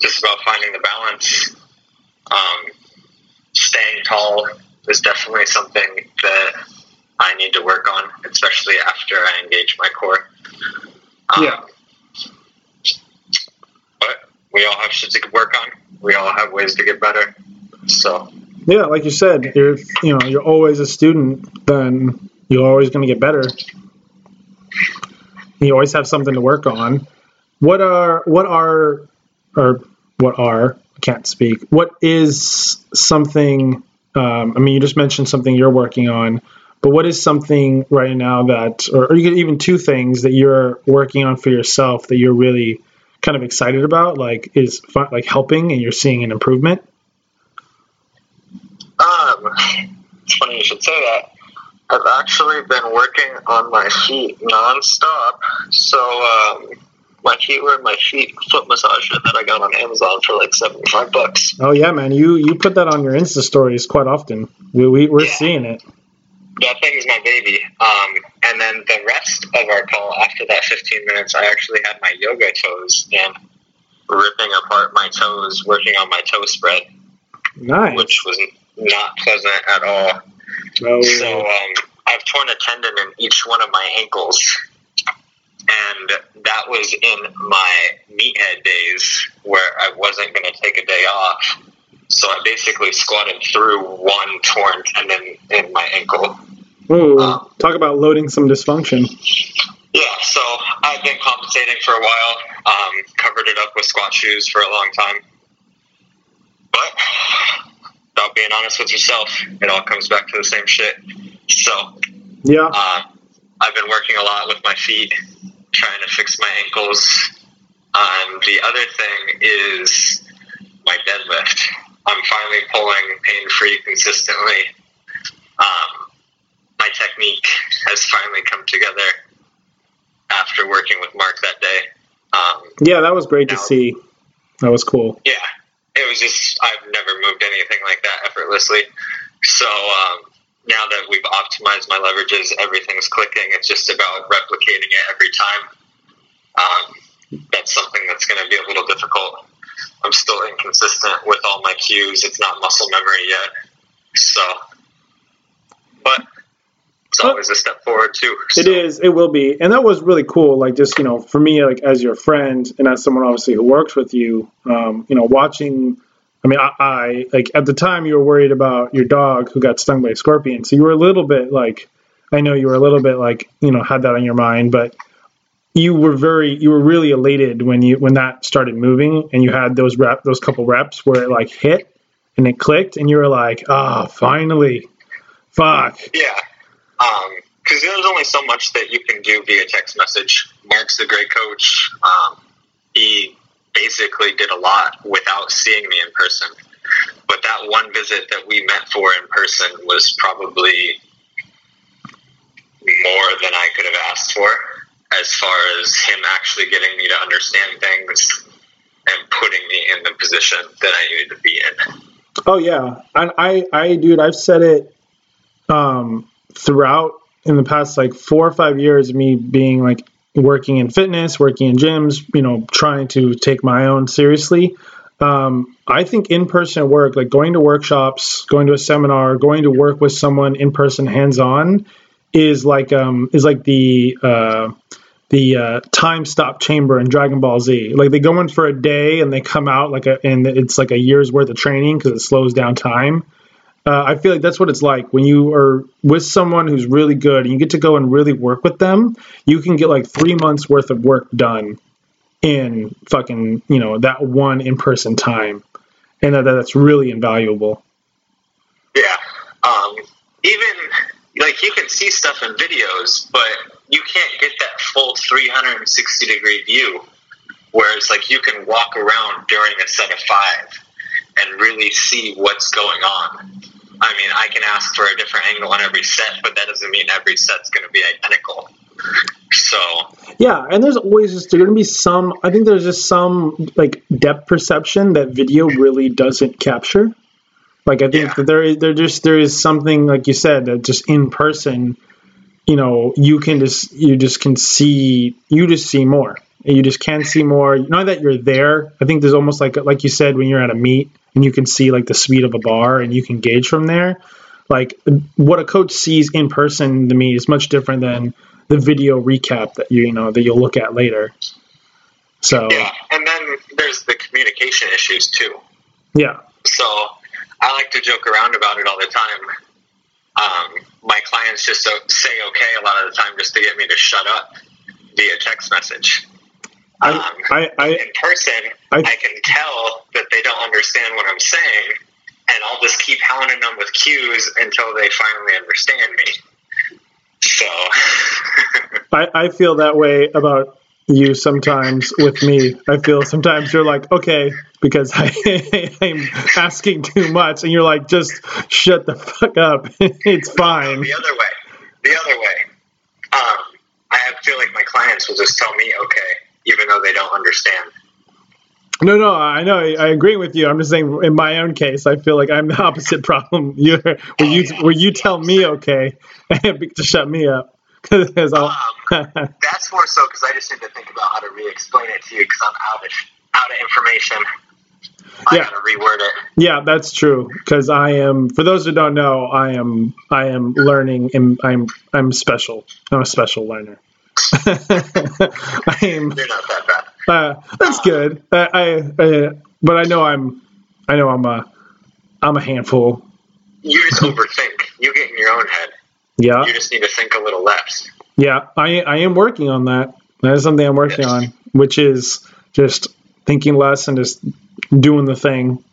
just about finding the balance. Um, staying tall is definitely something that I need to work on, especially after I engage my core. Um, Yeah. But we all have shit to work on. We all have ways to get better. So, Yeah, like you said, you're you know you're always a student, then you're always going to get better. You always have something to work on. What are what are or what are I can't speak. What is something? Um, I mean, you just mentioned something you're working on, but what is something right now that, or, or you even two things that you're working on for yourself that you're really kind of excited about? Like is fi- like helping and you're seeing an improvement. It's funny you should say that. I've actually been working on my feet nonstop. So, um, my feet were my feet foot massager that I got on Amazon for like seventy five bucks. Oh yeah, man, you you put that on your Insta stories quite often. We, we we're Yeah. seeing it. That thing's my baby. Um, and then the rest of our call after that fifteen minutes, I actually had my yoga toes and ripping apart my toes, working on my toe spread, Nice. which was not pleasant at all. oh, So um, I've torn a tendon in each one of my ankles, and that was in my meathead days where I wasn't going to take a day off. So I basically squatted through one torn tendon in my ankle. Ooh, um, talk about loading some dysfunction. Yeah, so I've been compensating for a while. Um, covered it up with squat shoes for a long time, but about being honest with yourself, it all comes back to the same shit. So Yeah. Uh, I've been working a lot with my feet, trying to fix my ankles. Um, the other thing is my deadlift. I'm finally pulling pain free consistently. Um, my technique has finally come together after working with Mark that day. Um, Yeah, that was great to see. That was cool. yeah, it was just I've never moved anything like that effortlessly. So um, now that we've optimized my leverages, everything's clicking. It's just about replicating it every time. Um, that's something that's going to be a little difficult. I'm still inconsistent with all my cues. It's not muscle memory yet. So, but it's always a step forward too. It So, is. It will be, and that was really cool. Like just you know, for me, like as your friend and as someone obviously who works with you, um, you know, watching. I mean, I, I like at the time you were worried about your dog who got stung by a scorpion, so you were a little bit like, I know you were a little bit like, you know, had that on your mind, but you were very, you were really elated when you when that started moving and you had those rep, those couple reps where it like hit and it clicked, and you were like, ah, finally, fuck, Yeah. Because there's only so much that you can do via text message. Mark's a great coach. Um, he basically did a lot without seeing me in person. But that one visit that we met for in person was probably more than I could have asked for as far as him actually getting me to understand things and putting me in the position that I needed to be in. Oh yeah, and I, I, dude, I've said it um, throughout in the past like four or five years. Me being like working in fitness, working in gyms, you know, trying to take my own seriously. Um, I think in-person work, like going to workshops, going to a seminar, going to work with someone in person, hands-on, is like um, is like the uh, the uh, time stop chamber in Dragon Ball Z. Like they go in for a day and they come out like a and it's like a year's worth of training because it slows down time. Uh, I feel like that's what it's like when you are with someone who's really good and you get to go and really work with them. You can get like three months worth of work done in fucking you know that one in person time, and that, that's really invaluable. Yeah. Um, even like you can see stuff in videos, but you can't get that full 360 degree view. Whereas like you can walk around during a set of five and really see what's going on. I mean, I can ask for a different angle on every set, but that doesn't mean every set's going to be identical. So Yeah, and there's always just there's gonna be some. I think there's just some like depth perception that video really doesn't capture. Like I think Yeah. that there is there just there is something like you said that just in person, you know, you can just you just can see you just see more. And you just can't see more. Not that you're there. I think there's almost like like you said when you're at a meet and you can see like the speed of a bar and you can gauge from there. Like what a coach sees in person to me is much different than the video recap that you you know that you'll look at later. So yeah, and then there's the communication issues too. yeah, So I like to joke around about it all the time. Um, my clients just say okay a lot of the time just to get me to shut up via text message. Um, I, I, in person, I- I, can tell that they don't understand what I'm saying, and I'll just keep hounding them with cues until they finally understand me. So, I, I feel that way about you sometimes with me. I feel sometimes you're like, okay, because I, I'm asking too much, and you're like, just shut the fuck up. it's fine. the other way, the other way. Um, I feel like my clients will just tell me okay, even though they don't understand. No, no, I know. I, I agree with you. I'm just saying, in my own case, I feel like I'm the opposite problem. You're where you where you tell me okay to shut me up. Um, that's more so because I just need to think about how to re-explain it to you because I'm out of out of information. I Yeah. gotta reword it. Yeah, that's true. Because I am, for those who don't know, I am, I am learning, and I'm, I'm special. I'm a special learner. I am. You're not that bad. Uh, that's good. I, I, I, but I know I'm, I know I'm a, I'm a handful. You just overthink. You get in your own head. Yeah, You just need to think a little less. yeah. I, I am working on that. That is something I'm working Yes. on, which is just thinking less and just doing the thing.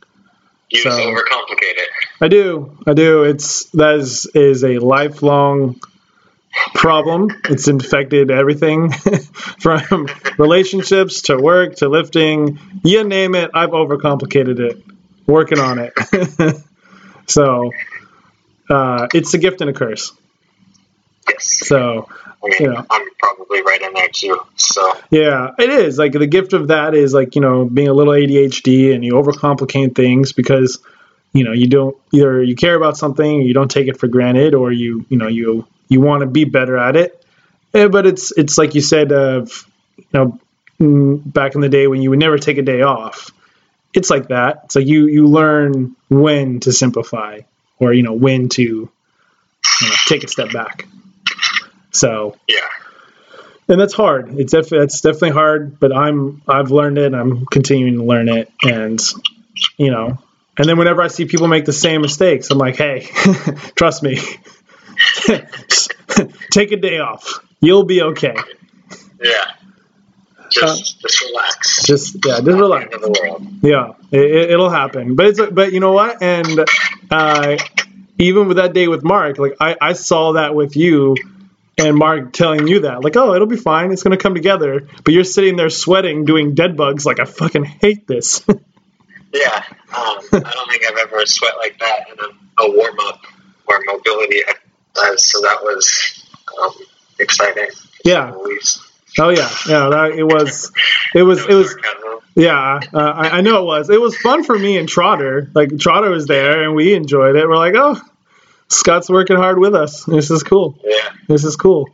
You just So- overcomplicate it. I do. I do. It's that is is a lifelong problem. It's infected everything from relationships to work to lifting. You name it, I've overcomplicated it. Working on it. so uh, it's a gift and a curse. Yes. So I mean, Yeah. I'm probably right in there too. So Yeah, it is. Like the gift of that is like, you know, being a little ADHD and you overcomplicate things because, you know, you don't either you care about something, you don't take it for granted or you, you know, you you want to be better at it. Eh, but it's it's like you said of you know mm, back in the day when you would never take a day off. It's like that. It's like you you learn when to simplify or you know when to you know, take a step back. So yeah. and that's hard. It's def- that's definitely hard, but I'm I've learned it. and I'm continuing to learn it, and you know, and then whenever I see people make the same mistakes, I'm like, hey, trust me, take a day off. You'll be okay. Yeah. Just just relax. Just yeah, just relax. end the world. Yeah, it, it'll happen. But it's but you know what? And uh, even with that day with Mark, like I, I saw that with you and Mark telling you that, like, oh, it'll be fine. It's gonna come together. But you're sitting there sweating, doing dead bugs. Like I fucking hate this. Yeah. Um, I don't think I've ever sweat like that in a, a warm up or mobility exercise. So that was um, exciting. yeah. Oh yeah. Yeah. That, it was. It was. It was. Yeah. Uh, I, I know it was. It was fun for me and Trotter. Like Trotter was there, and we enjoyed it. We're like, oh, Scott's working hard with us. This is cool. Yeah. This is cool.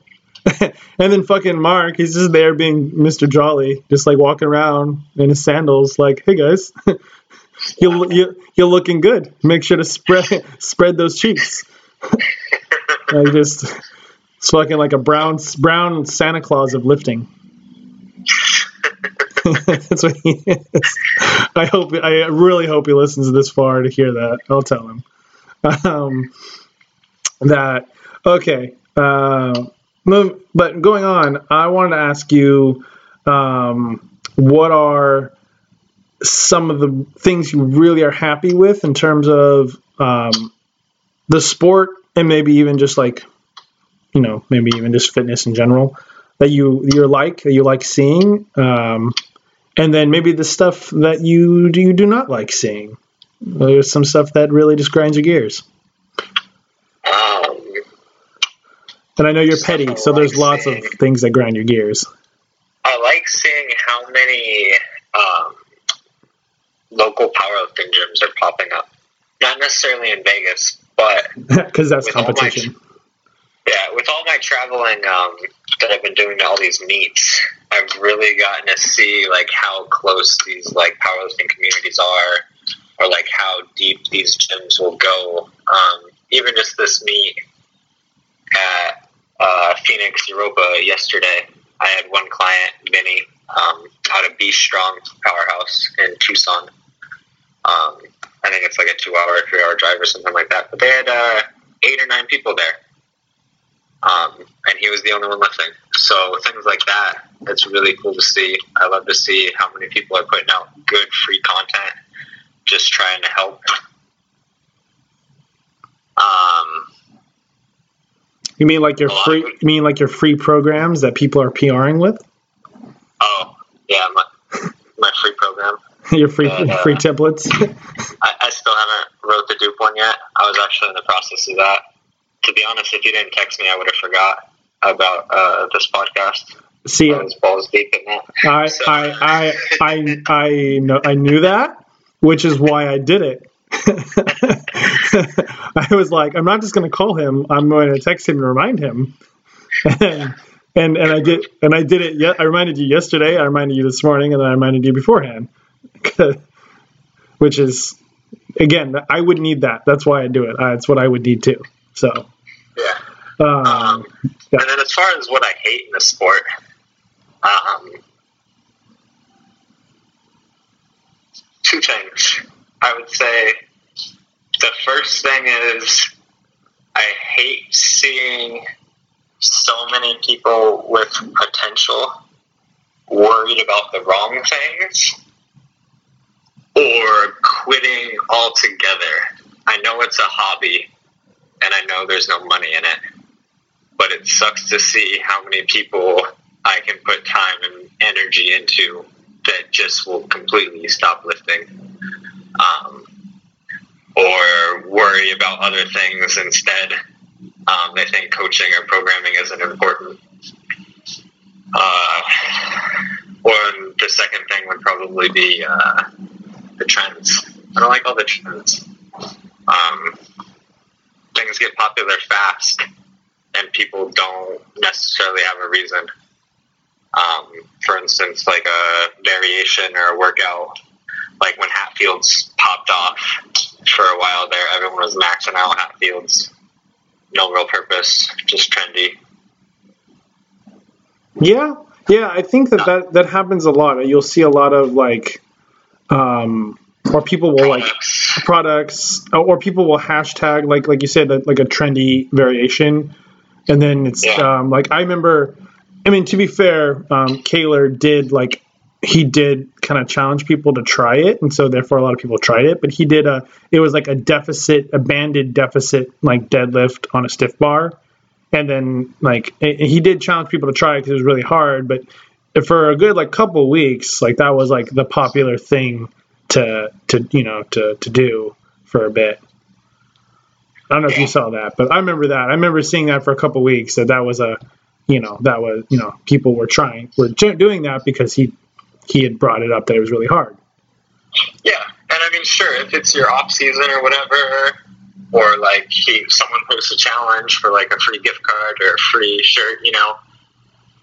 and then fucking Mark, he's just there being Mr. Jolly, just like walking around in his sandals, like, "Hey guys, you're you, you're looking good. Make sure to spread spread those cheeks." Like just It's fucking like a brown brown Santa Claus of lifting. That's what he is. I hope. I really hope he listens this far to hear that. I'll tell him. Um, that okay. Uh, move, but going on, I wanted to ask you, um, what are some of the things you really are happy with in terms of um, the sport and maybe even just like, you know, maybe even just fitness in general that you you like that you like seeing, um, and then maybe the stuff that you you do not like seeing. There's some stuff that really just grinds your gears. Um, And I know you're petty, so there's like lots of things that grind your gears. I like seeing how many um, local powerlifting gyms are popping up. Not necessarily in Vegas, but Because that's all my- competition. yeah, with all my traveling um, that I've been doing to all these meets, I've really gotten to see like how close these like powerlifting communities are, or like how deep these gyms will go. Um, even just this meet at uh, Phoenix Europa yesterday, I had one client, Vinny, um, out of Be Strong Powerhouse in Tucson. Um, I think it's like a two-hour, three-hour drive or something like that. But they had uh, eight or nine people there, um, and he was the only one lifting. So things like that, it's really cool to see. I love to see how many people are putting out good free content, just trying to help. Um, You mean like your free? of You mean like your free programs that people are PRing with? oh yeah, my my free program. your free Uh, free templates? I, I still haven't wrote the DUP one yet. I was actually in the process of that. To be honest, if you didn't text me, I would have forgot about uh, this podcast. See, I was balls deep in that. I So- I I I I know I knew that, which is why I did it. I was like, I'm not just going to call him. I'm going to text him and remind him. And, and and I did and I did it. Yeah, I reminded you yesterday. I reminded you this morning, and then I reminded you beforehand. Which is, again, I would need that. That's why I do it. Uh, it's what I would need too. So, Yeah. um, Um, Yeah. And then as far as what I hate in the sport, um, two things. I would say the first thing is I hate seeing so many people with potential worried about the wrong things or quitting altogether. I know it's a hobby and I know there's no money in it but it sucks to see how many people I can put time and energy into that just will completely stop lifting. Um, or worry about other things instead. Um, they think coaching or programming isn't important. Uh, or the second thing would probably be uh, the trends. I don't like all the trends. Um, things get popular fast and people don't necessarily have a reason. Um, for instance, like a variation or a workout, like when Hatfields popped off for a while there, everyone was maxing out Hatfields. No real purpose, just trendy. Yeah, yeah, I think that, that that happens a lot. You'll see a lot of like, um, or people will like Products. products, or people will hashtag like like you said like a trendy variation, and then it's Yeah. um, like I remember. I mean, to be fair, um, Cailer did like he did kind of challenge people to try it, and so therefore a lot of people tried it. But he did a it was like a deficit, a banded deficit like deadlift on a stiff bar, and then like and he did challenge people to try it because it was really hard. But for a good like couple weeks, like that was like the popular thing to to you know to to do for a bit. I don't know if you saw that, but I remember that. I remember seeing that for a couple weeks. That that was a, you know, that was you know people were trying were doing that because he he had brought it up that it was really hard. Yeah, and I mean, sure, if it's your off season or whatever, or like he, someone posts a challenge for like a free gift card or a free shirt, you know,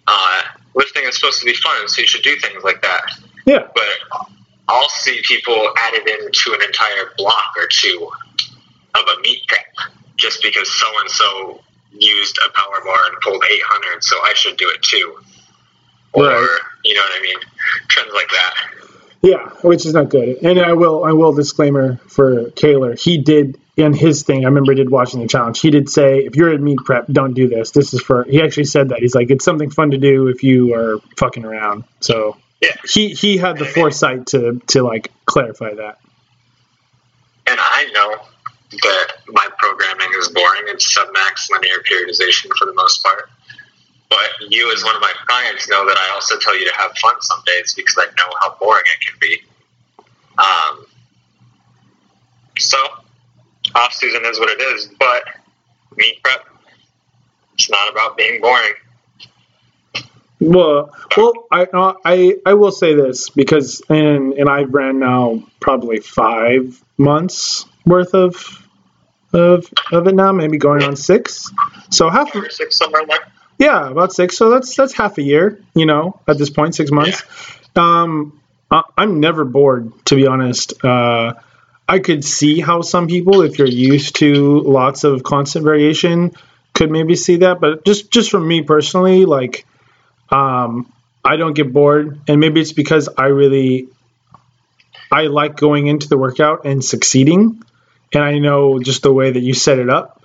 uh, lifting is supposed to be fun, so you should do things like that. Yeah, But I'll see people added into an entire block or two of a meet prep just because so and so used a power bar and pulled 800, so I should do it too. Or, Right. you know what I mean? Trends like that. Yeah, which is not good. And I will, I will disclaimer for Cailer. He did in his thing. I remember he did watching the challenge. He did say, if you're at meet prep, don't do this. This is for. He actually said that. He's like, it's something fun to do if you are fucking around. So Yeah. he he had the foresight to to like clarify that. And I know that my programming is boring. It's submax linear periodization for the most part. But you, as one of my clients, know that I also tell you to have fun some days because I know how boring it can be. Um, so, off season is what it is. But meet prep, it's not about being boring. Well, well, I uh, I I will say this because and and I've ran now probably five months worth of of of it now, maybe going on six. So half of six somewhere there. Yeah, about six. So that's that's half a year. You know, at this point, six months. Um, I, I'm never bored, to be honest. Uh, I could see how some people, if you're used to lots of constant variation, could maybe see that. But just just for me personally, like, um, I don't get bored, and maybe it's because I really I like going into the workout and succeeding, and I know just the way that you set it up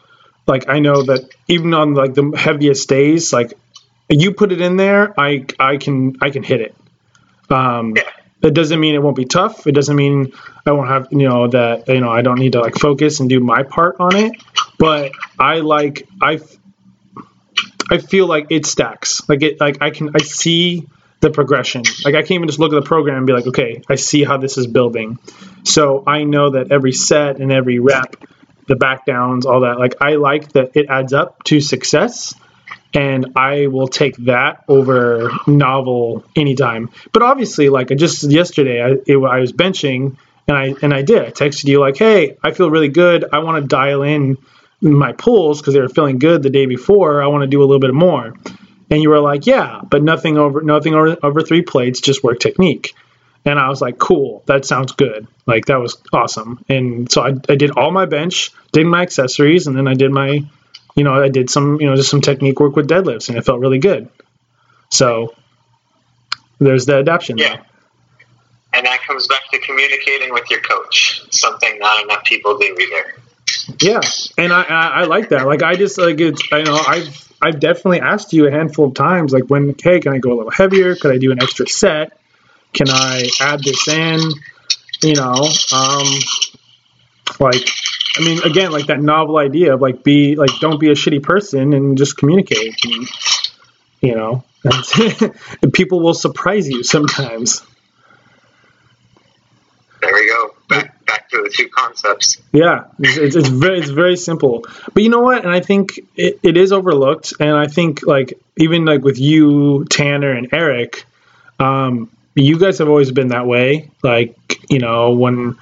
like I know that even on like the heaviest days, like you put it in there, I I can I can hit it. Um, Yeah. it doesn't mean it won't be tough. It doesn't mean I won't have you know that you know I don't need to like focus and do my part on it. But I like I I feel like it stacks. Like it like I can I see the progression. Like I can't even just look at the program and be like, okay, I see how this is building. So I know that every set and every rep the back downs, all that. Like I like that it adds up to success, and I will take that over novel anytime. But obviously, like just yesterday, I, it, I was benching, and I and I did. I texted you like, "Hey, I feel really good. I want to dial in my pulls because they were feeling good the day before. I want to do a little bit more." And you were like, "Yeah, but nothing over nothing over, over three plates, just work technique." And I was like, cool, that sounds good. Like, that was awesome. And so I, I did all my bench, did my accessories, and then I did my, you know, I did some, you know, just some technique work with deadlifts, and it felt really good. So there's the adaptation. Yeah. And that comes back to communicating with your coach, something not enough people do either. Yeah, and I, I I like that. Like I just like it's I know I've I've definitely asked you a handful of times like when hey can I go a little heavier? Could I do an extra set? Can I add this in? You know, um, like I mean again like that novel idea of like be like don't be a shitty person and just communicate. And, you know, and people will surprise you sometimes. There we go. Back back to the two concepts. Yeah, it's, it's, it's very it's very simple. But you know what? And I think it, it is overlooked. And I think like even like with you, Tanner, and Eric, um, you guys have always been that way. Like you know when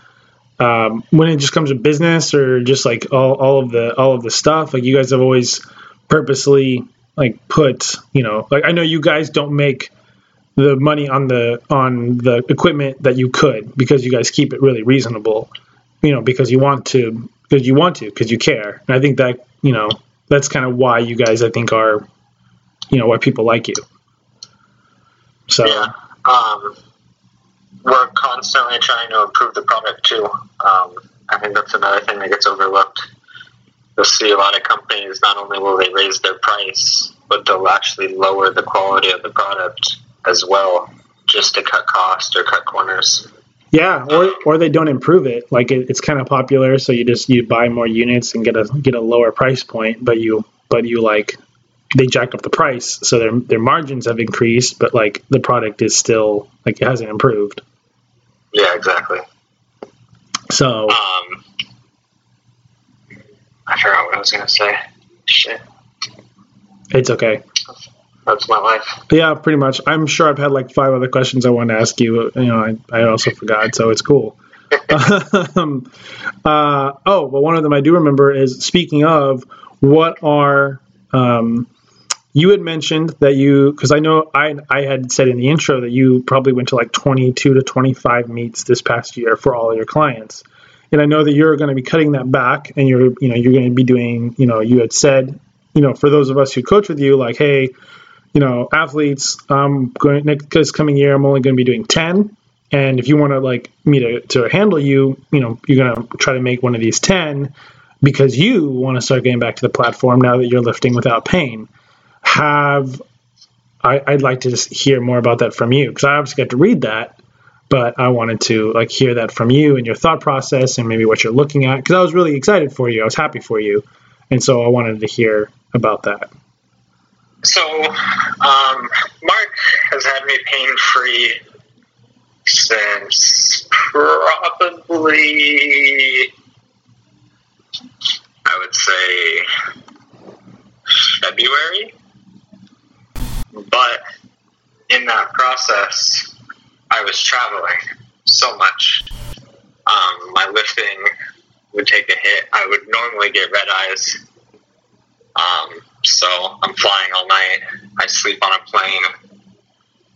um, when it just comes to business or just like all, all of the all of the stuff, like you guys have always purposely like put you know like I know you guys don't make the money on the on the equipment that you could because you guys keep it really reasonable you know because you want to because you want to because you care and i think that you know that's kind of why you guys i think are you know why people like you so Yeah. Um, we're constantly trying to improve the product too. Um, I think that's another thing that gets overlooked. You'll see a lot of companies not only will they raise their price, but they'll actually lower the quality of the product as well, just to cut cost or cut corners. yeah or or they don't improve it like it, it's kind of popular so you just you buy more units and get a get a lower price point but you but you like they jack up the price so their their margins have increased but like the product is still like it hasn't improved Yeah, exactly. so Um, I forgot what I was going to say. Shit, it's okay that's my life. Yeah, pretty much. I'm sure I've had like five other questions I want to ask you. You know, I, I also forgot, so it's cool. um, uh, oh, but one of them I do remember is speaking of what are um, you had mentioned that you because I know I I had said in the intro that you probably went to like 22 to 25 meets this past year for all your clients. And I know that you're going to be cutting that back, and you're, you know, you're going to be doing, you know, you had said you know, for those of us who coach with you, like, hey, you know, athletes, I'm going next this coming year, I'm only going to be doing 10. And if you want to like me to, to handle you, you know, you're going to try to make one of these 10 because you want to start getting back to the platform now that you're lifting without pain. Have I, would like to just hear more about that from you because I obviously got to read that, but I wanted to like hear that from you and your thought process and maybe what you're looking at because I was really excited for you. I was happy for you, and so I wanted to hear about that. So, um, Mark has had me pain free since probably I would say February. But in that process, I was traveling so much. Um, my lifting would take a hit. I would normally get red eyes. Um, so I'm flying all night. I sleep on a plane.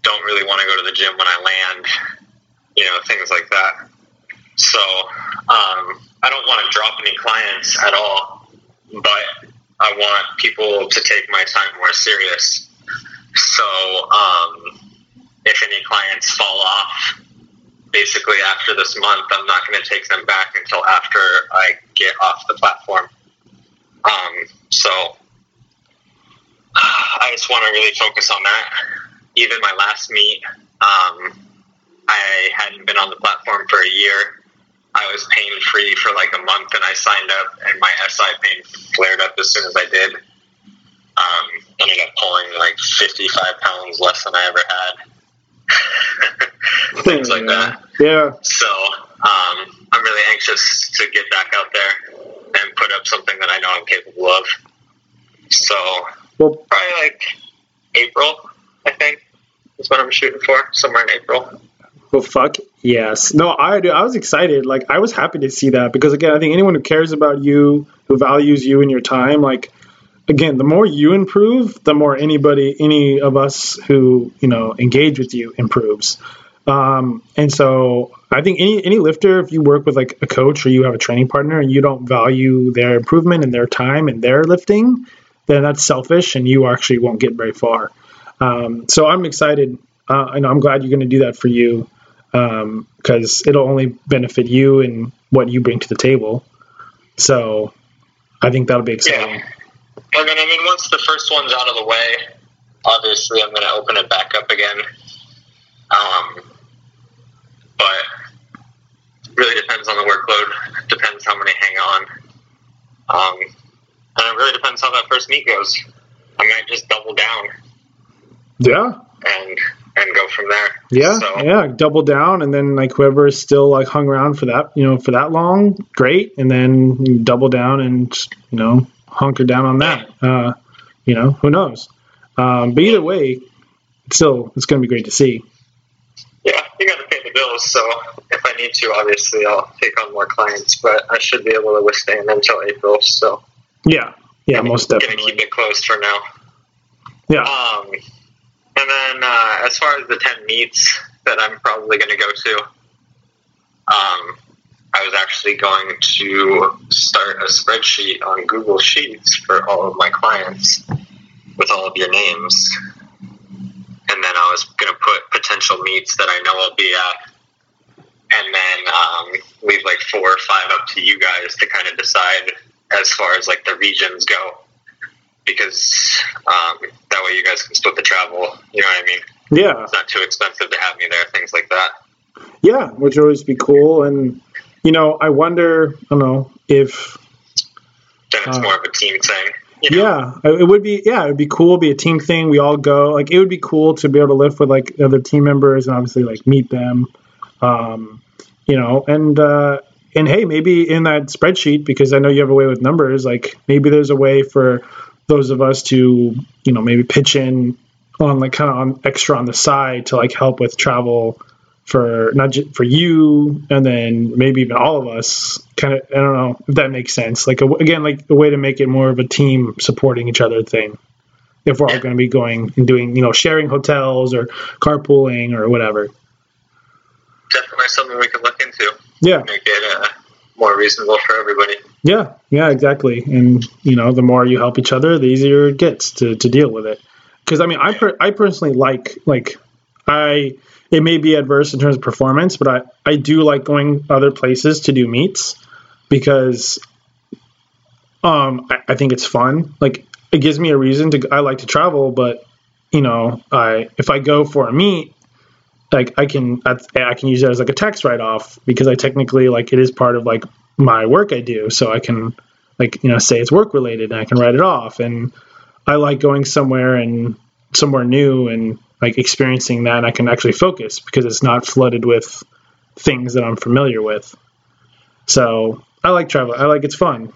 Don't really want to go to the gym when I land. You know, things like that. So um, I don't want to drop any clients at all, but I want people to take my time more serious. So um, if any clients fall off, basically after this month, I'm not going to take them back until after I get off the platform. Um, so I just want to really focus on that. Even my last meet, um, I hadn't been on the platform for a year. I was pain free for like a month, and I signed up, and my SI pain flared up as soon as I did. Um, ended up pulling like 55 pounds less than I ever had. Things like that. Yeah. So um, I'm really anxious to get back out there and put up something that I know I'm capable of. So well, probably like April, I think, is what I'm shooting for, somewhere in April. Well, fuck yes. No, I I was excited. Like I was happy to see that because again, I think anyone who cares about you, who values you and your time, like again, the more you improve, the more anybody, any of us who you know engage with you improves. Um, and so I think any any lifter, if you work with like a coach or you have a training partner and you don't value their improvement and their time and their lifting, then that's selfish and you actually won't get very far. Um, so I'm excited. Uh, and I'm glad you're going to do that for you because um, it'll only benefit you and what you bring to the table. So I think that'll be exciting. Yeah. And then, I mean, once the first one's out of the way, obviously I'm going to open it back up again. Um, but really depends on the workload. Depends how many hang on. Um, and it really depends how that first meet goes. I might just double down. Yeah. And and go from there. Yeah, so. yeah, double down, and then like whoever is still like hung around for that, you know, for that long, great, and then double down and you know hunker down on that. Uh, you know, who knows? Um, but either way, still it's going to be great to see. Yeah, you got to pay the bills, so if I need to, obviously I'll take on more clients, but I should be able to withstand until April. So yeah, yeah, most definitely. Gonna keep it closed for now. Yeah. Um, and then uh, as far as the 10 meets that I'm probably going to go to, um, I was actually going to start a spreadsheet on Google Sheets for all of my clients with all of your names. And then I was going to put potential meets that I know I'll be at. And then um, leave like four or five up to you guys to kind of decide as far as like the regions go because um, that way you guys can split the travel. You know what I mean? Yeah. It's not too expensive to have me there, things like that. Yeah, which would always be cool. And, you know, I wonder, I don't know, if. Then it's uh, more of a team thing. You know? Yeah, it would be. Yeah, it would be cool. Be a team thing. We all go. Like, it would be cool to be able to lift with like other team members and obviously like meet them. Um, you know, and uh, and hey, maybe in that spreadsheet because I know you have a way with numbers. Like maybe there's a way for those of us to you know maybe pitch in on like kind of on extra on the side to like help with travel for not just for you and then maybe even all of us kind of i don't know if that makes sense like a, again like a way to make it more of a team supporting each other thing if we're all going to be going and doing you know sharing hotels or carpooling or whatever definitely something we could look into yeah make it uh, more reasonable for everybody. Yeah, yeah, exactly. And you know, the more you help each other, the easier it gets to, to deal with it. Because I mean, I per- I personally like like I it may be adverse in terms of performance, but I I do like going other places to do meets because um I, I think it's fun. Like it gives me a reason to I like to travel, but you know, I if I go for a meet, like I can I, I can use it as like a tax write off because I technically like it is part of like my work I do, so I can like you know say it's work related and I can write it off. And I like going somewhere and somewhere new and like experiencing that. And I can actually focus because it's not flooded with things that I'm familiar with. So I like travel. I like it's fun.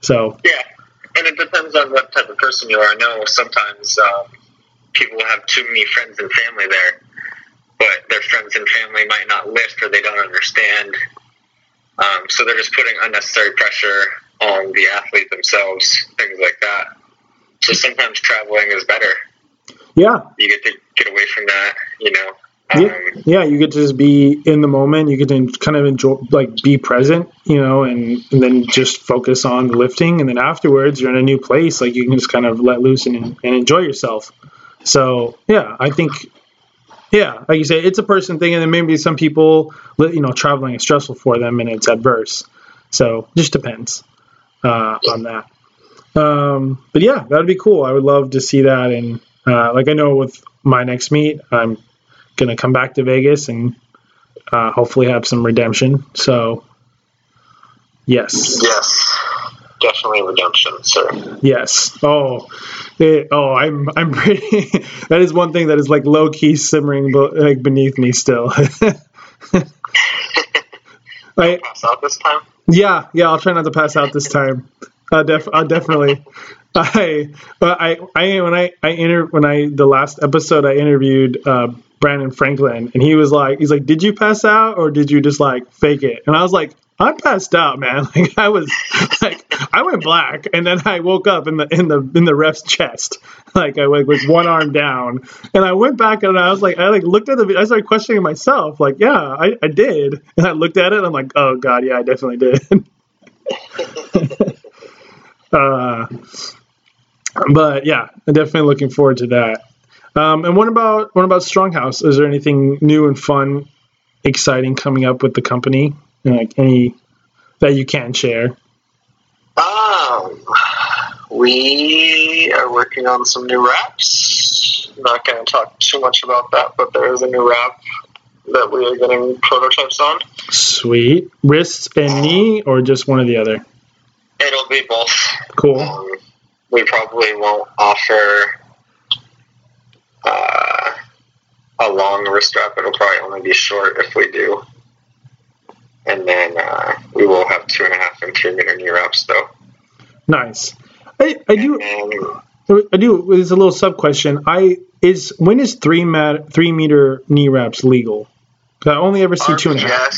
So Yeah, and it depends on what type of person you are. I know sometimes um, people have too many friends and family there, but their friends and family might not lift or they don't understand. Um, so they're just putting unnecessary pressure on the athlete themselves, things like that. So sometimes traveling is better. Yeah, You get to get away from that, you know. yeah, Um, yeah. You get to just be in the moment. You get to kind of enjoy, like, be present, you know, and, and then just focus on the lifting. And then afterwards, you're in a new place. Like, you can just kind of let loose and, and enjoy yourself. So, yeah, I think, yeah, like you say, it's a person thing. And then maybe some people, you know, traveling is stressful for them and it's adverse. So, just depends uh, on that. Um, but yeah, that'd be cool. I would love to see that. And uh, like I know with my next meet, I'm gonna come back to Vegas and uh, hopefully have some redemption. So yes, yes, definitely redemption, sir. yes. Oh, it, oh, I'm I'm pretty. that is one thing that is like low key simmering like beneath me still. I, Pass out this time. Yeah, yeah, I'll try not to pass out this time. I'll, def- I'll definitely. I, uh, I, I, when I, I inter- when I the last episode I interviewed uh, Brandon Franklin, and he was like, he's like, did you pass out or did you just like fake it? And I was like, I passed out, man. Like I was, like I went black, and then I woke up in the in the in the ref's chest, like I like with one arm down, and I went back and I was like, I like looked at the, I started questioning myself, like, yeah, I, I did, and I looked at it, and I'm like, oh god, yeah, I definitely did. Uh, but yeah, I'm definitely looking forward to that. Um, and what about what about Stronghouse? Is there anything new and fun, exciting coming up with the company? Like any that you can share? Um, we are working on some new wraps. Not going to talk too much about that, but there is a new wrap that we are getting prototypes on. Sweet Wrists and knee, or just one or the other? It'll be both. Cool. Um, we probably won't offer uh, a long wrist wrap. It'll probably only be short if we do. And then uh, we will have two and a half and three meter knee wraps, though. Nice. I, I do And I do. There's a little sub question. I is when is three mat three meter knee wraps legal? I only ever see two and a half.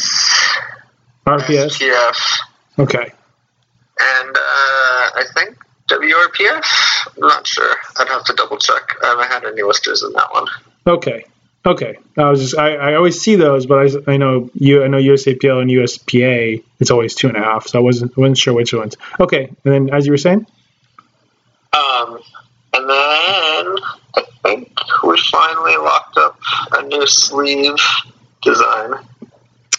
RPS, RPS. Okay. I think WRPF. I'm not sure. I'd have to double check. I haven't had any listers in that one. Okay. Okay. I was just I, I always see those, but I, I know you I know USAPL and USPA. It's always two and a half, so I wasn't I wasn't sure which ones. Okay. And then as you were saying. Um, and then I think we finally locked up a new sleeve design.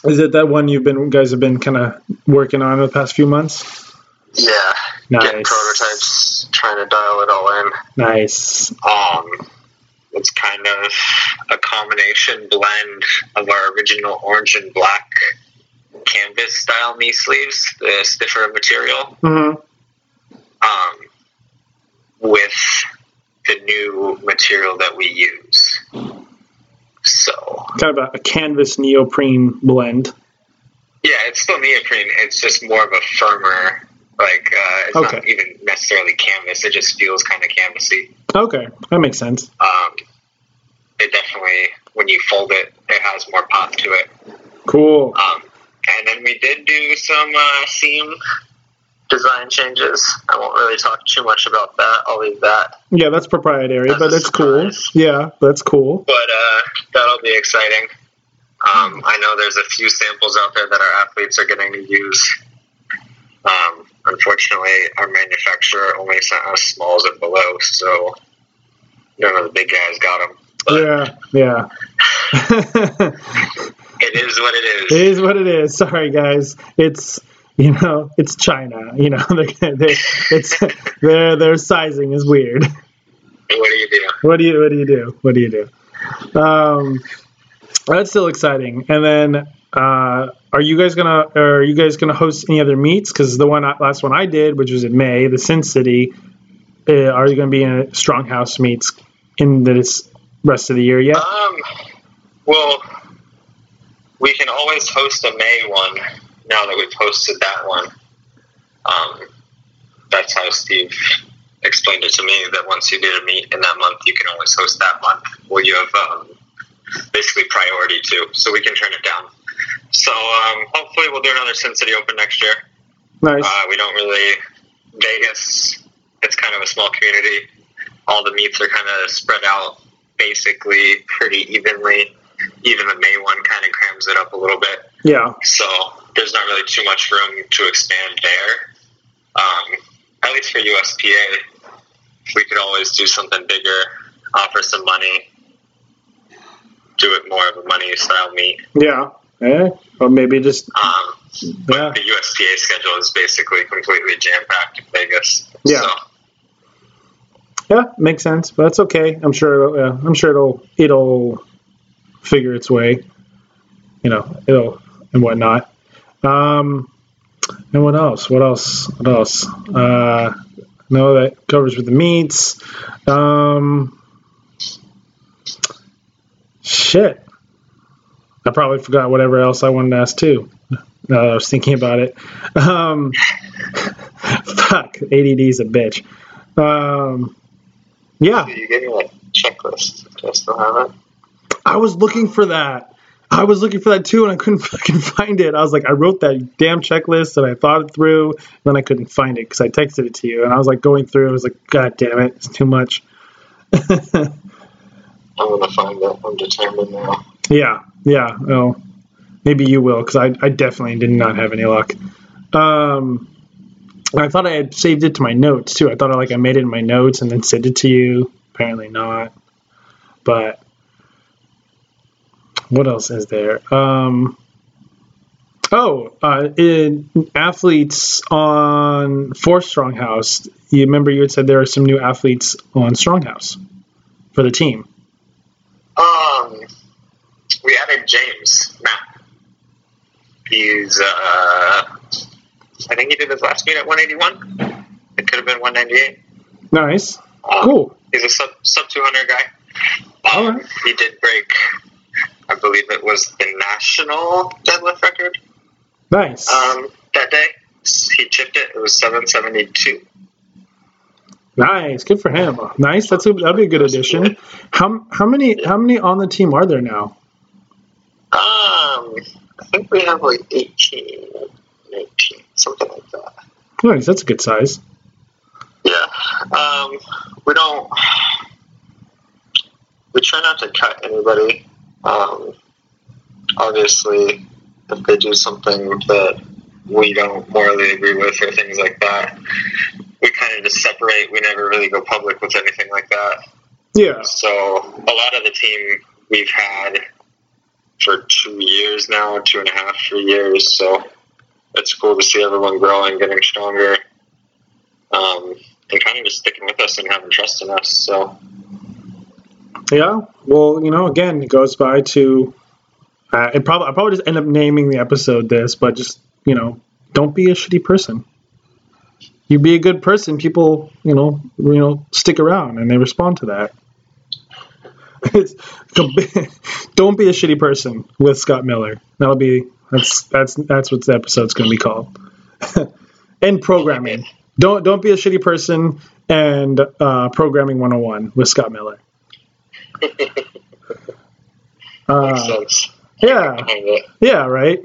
Is it that one you've been guys have been kind of working on the past few months? Yeah, getting Nice. prototypes, trying to dial it all in. Nice. Um, it's kind of a combination blend of our original orange and black canvas style knee sleeves, the stiffer material, hmm um, with the new material that we use. So, Kind of a, a canvas neoprene blend. yeah, it's still neoprene. It's just more of a firmer, like, uh, it's not even necessarily canvas. It just feels kind of canvasy. Okay, that makes sense. Um, it definitely, when you fold it, it has more pop to it. Cool. Um, and then we did do some uh, seam design changes. I won't really talk too much about that. I'll leave that. Yeah, that's proprietary, That's but it's cool. Yeah, that's cool. But uh, that'll be exciting. Um, I know there's a few samples out there that our athletes are getting to use. Um, unfortunately, our manufacturer only sent us smalls and below, so none of the big guys got them. But Yeah, yeah. it is what it it is. is what it is. Sorry, guys. It's you know, it's China. You know, they, they, it's their their sizing is weird. What do you do? What do you What do you do? What do you do? Um, that's still exciting. And then, uh, are you guys gonna Are you guys gonna host any other meets? Because the one last one I did, which was in May, the Sin City. Uh, are you gonna be in a Stronghouse meets in this rest of the year yet? Um, well, we can always host a May one now that we've hosted that one. Um, that's how Steve explained it to me that once you did a meet in that month, you can always host that month. Well, you have um, basically priority too, so we can turn it down. So um, hopefully we'll do another Sin City Open next year. Nice. Uh, we don't really Vegas. It's kind of a small community. All the meets are kind of spread out basically pretty evenly. Even the May one kind of crams it up a little bit. yeah. So there's not really too much room to expand there. Um, at least for USPA, we could always do something bigger, offer some money, do it more of a money style meet. Yeah. Eh? Or maybe just Um, yeah. the USPA schedule is basically completely jam packed in Vegas. Yeah. So, Yeah, makes sense. But that's okay. I'm sure. It'll, yeah, I'm sure it'll it'll figure its way. You know, it'll and whatnot. Um, and what else? What else? What else? Uh, no, that covers with the meets. Um, shit. I probably forgot whatever else I wanted to ask too. Now that I was thinking about it. Um, fuck, ADD's a bitch. Um, yeah, you gave me that checklist. Do I still have it? I was looking for that. I was looking for that too, and I couldn't fucking find it. I was like, I wrote that damn checklist and I thought it through, and then I couldn't find it because I texted it to you, and I was like going through. I was like, God damn it, it's too much. I'm gonna find it. I'm determined now. yeah, yeah. Well, maybe you will because I, I definitely did not have any luck. Um, I thought I had saved it to my notes too. I thought I like I made it in my notes and then sent it to you. Apparently not. But what else is there? Um, oh, uh, in athletes on for Stronghouse. You remember you had said there are some new athletes on Stronghouse for the team. We added James Matt. He's, uh, I think he did his last meet at 181. It could have been 198. Nice, Um, cool. He's a sub sub 200 guy. Um, Alright. He did break, I believe it was the national deadlift record Nice. um, that day. He chipped it. It was 772. Nice, good for him. Nice, that's a, that'd be a good addition. How how many how many on the team are there now? Um, I think we have like 18, 19, something like that. Nice, that's a good size. Yeah. Um, we don't. We try not to cut anybody. Um, obviously, if they do something that we don't morally agree with or things like that, we kind of just separate. We never really go public with anything like that. Yeah, So a lot of the team we've had for two years now, two and a half, three years. So it's cool to see everyone growing, getting stronger, um, and kind of just sticking with us and having trust in us. So yeah. Well, you know, again, it goes by to. Uh, probably I'll probably just end up naming the episode this, but just you know, don't be a shitty person. You be a good person, people, you know, you know, stick around and they respond to that. It's, don't be a shitty person with Scott Miller. That'll be that's that's that's what the episode's going to be called. and programming. Don't don't be a shitty person and uh, programming 101 with Scott Miller. Uh, yeah, yeah, right.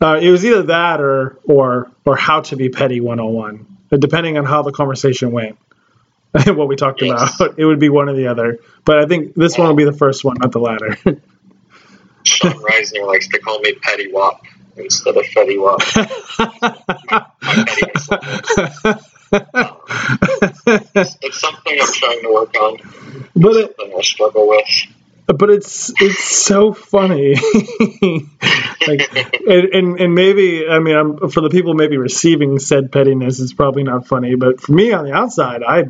Uh, it was either that or or or how to be petty 101, depending on how the conversation went. what we talked about, it would be one or the other. But I think this one will be the first one, not the latter. Sean Reisner likes to call me Petty Wop instead of Fetty Wap. it's, it's something I'm trying to work on. but it, Something I struggle with. but it's it's so funny like and, and and maybe i mean I'm, for the people maybe receiving said pettiness it's probably not funny but for me on the outside i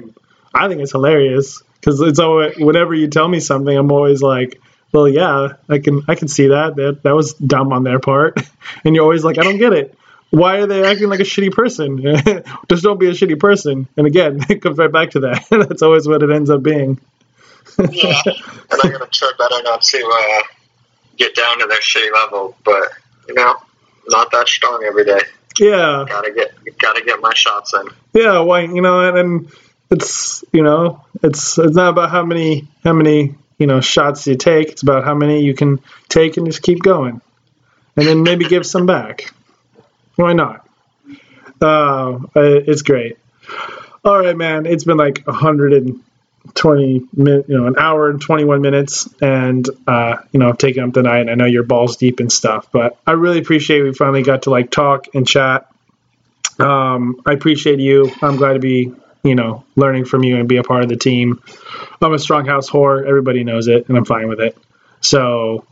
i think it's hilarious. Because it's always whenever you tell me something i'm always like well yeah i can i can see that. That that was dumb on their part. And you're always like i don't get it. Why are they acting like a shitty person? Just don't be a shitty person. And again it comes right back to that. That's always what it ends up being. Yeah, and I'm gonna try better not to uh, get down to their shitty level, but you know, not that strong every day. yeah. Gotta get, gotta get my shots in. Yeah, why you know, and, and it's you know, it's it's not about how many how many you know shots you take. It's about how many you can take and just keep going, and then maybe give some back. Why not? Uh, it's great. All right, man. It's been like a hundred and twenty minutes, you know, an hour and twenty one minutes, and uh, you know, I've taken up the night. I know you're balls deep and stuff, but I really appreciate we finally got to like talk and chat um, I appreciate you. I'm glad to be, you know, learning from you and be a part of the team. I'm a strong house whore. Everybody knows it, and I'm fine with it. So,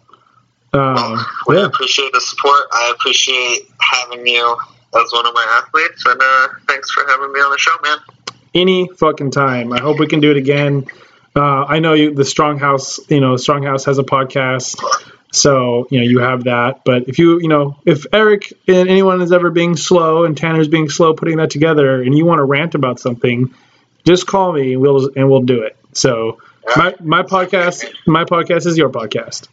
um, Well, I appreciate the support. I appreciate having you as one of my athletes, and uh, thanks for having me on the show, man. any fucking time. I hope we can do it again. Uh, I know you, the Strong House, you know, Strong House has a podcast, so you know you have that. But if you, you know, if Eric and anyone is ever being slow and Tanner's being slow putting that together, and you want to rant about something, just call me and we'll and we'll do it. So my my podcast, my podcast is your podcast.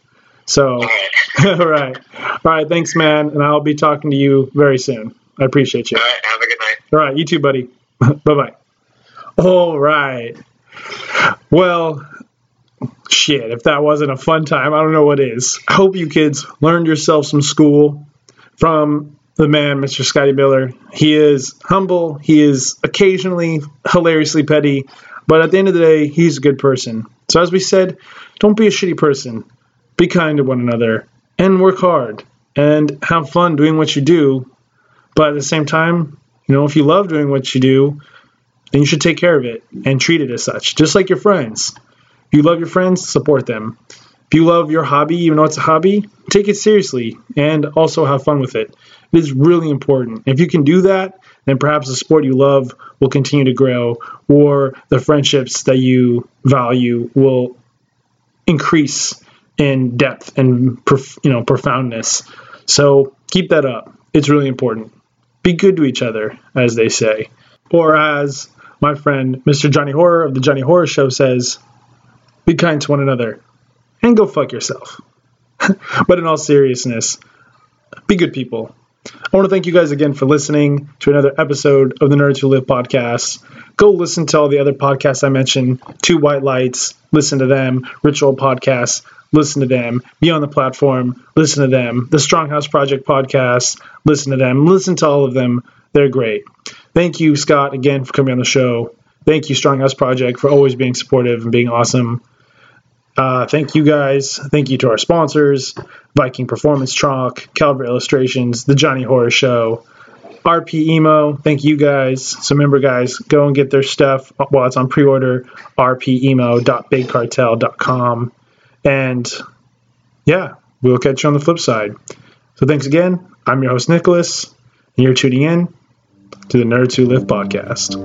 So All right. all right, all right. Thanks, man, and I'll be talking to you very soon. I appreciate you. All right. Have a good night. All right, you too, buddy. bye bye. All right. Well, shit, if that wasn't a fun time, I don't know what is. I hope you kids learned yourself some school from the man, Mr. Scotty Miller. He is humble, he is occasionally hilariously petty, but at the end of the day, he's a good person. So, as we said, don't be a shitty person. Be kind to one another and work hard and have fun doing what you do. But at the same time, you know, if you love doing what you do, then you should take care of it and treat it as such, just like your friends. If you love your friends, support them. If you love your hobby, even though it's a hobby, take it seriously and also have fun with it. It is really important. If you can do that, then perhaps the sport you love will continue to grow, or the friendships that you value will increase in depth and you know profoundness. So keep that up. It's really important. Be good to each other, as they say, or as my friend Mr. Johnny Horror of the Johnny Horror Show says, "Be kind to one another, and go fuck yourself." but in all seriousness, be good people. I want to thank you guys again for listening to another episode of the Nerds Who Live podcast. Go listen to all the other podcasts I mentioned Two White Lights, listen to them, Ritual Podcasts, listen to them, Be on the Platform, listen to them, the Stronghouse Project podcast, listen to them, listen to all of them. They're great. Thank you, Scott, again for coming on the show. Thank you, Stronghouse Project, for always being supportive and being awesome. Uh, thank you guys. Thank you to our sponsors Viking Performance Chalk, Calvert Illustrations, The Johnny Horror Show, RP Emo. Thank you guys. So remember, guys, go and get their stuff while it's on pre order rpemo.bigcartel.com. And yeah, we'll catch you on the flip side. So thanks again. I'm your host, Nicholas, and you're tuning in to the Nerds Who Live podcast.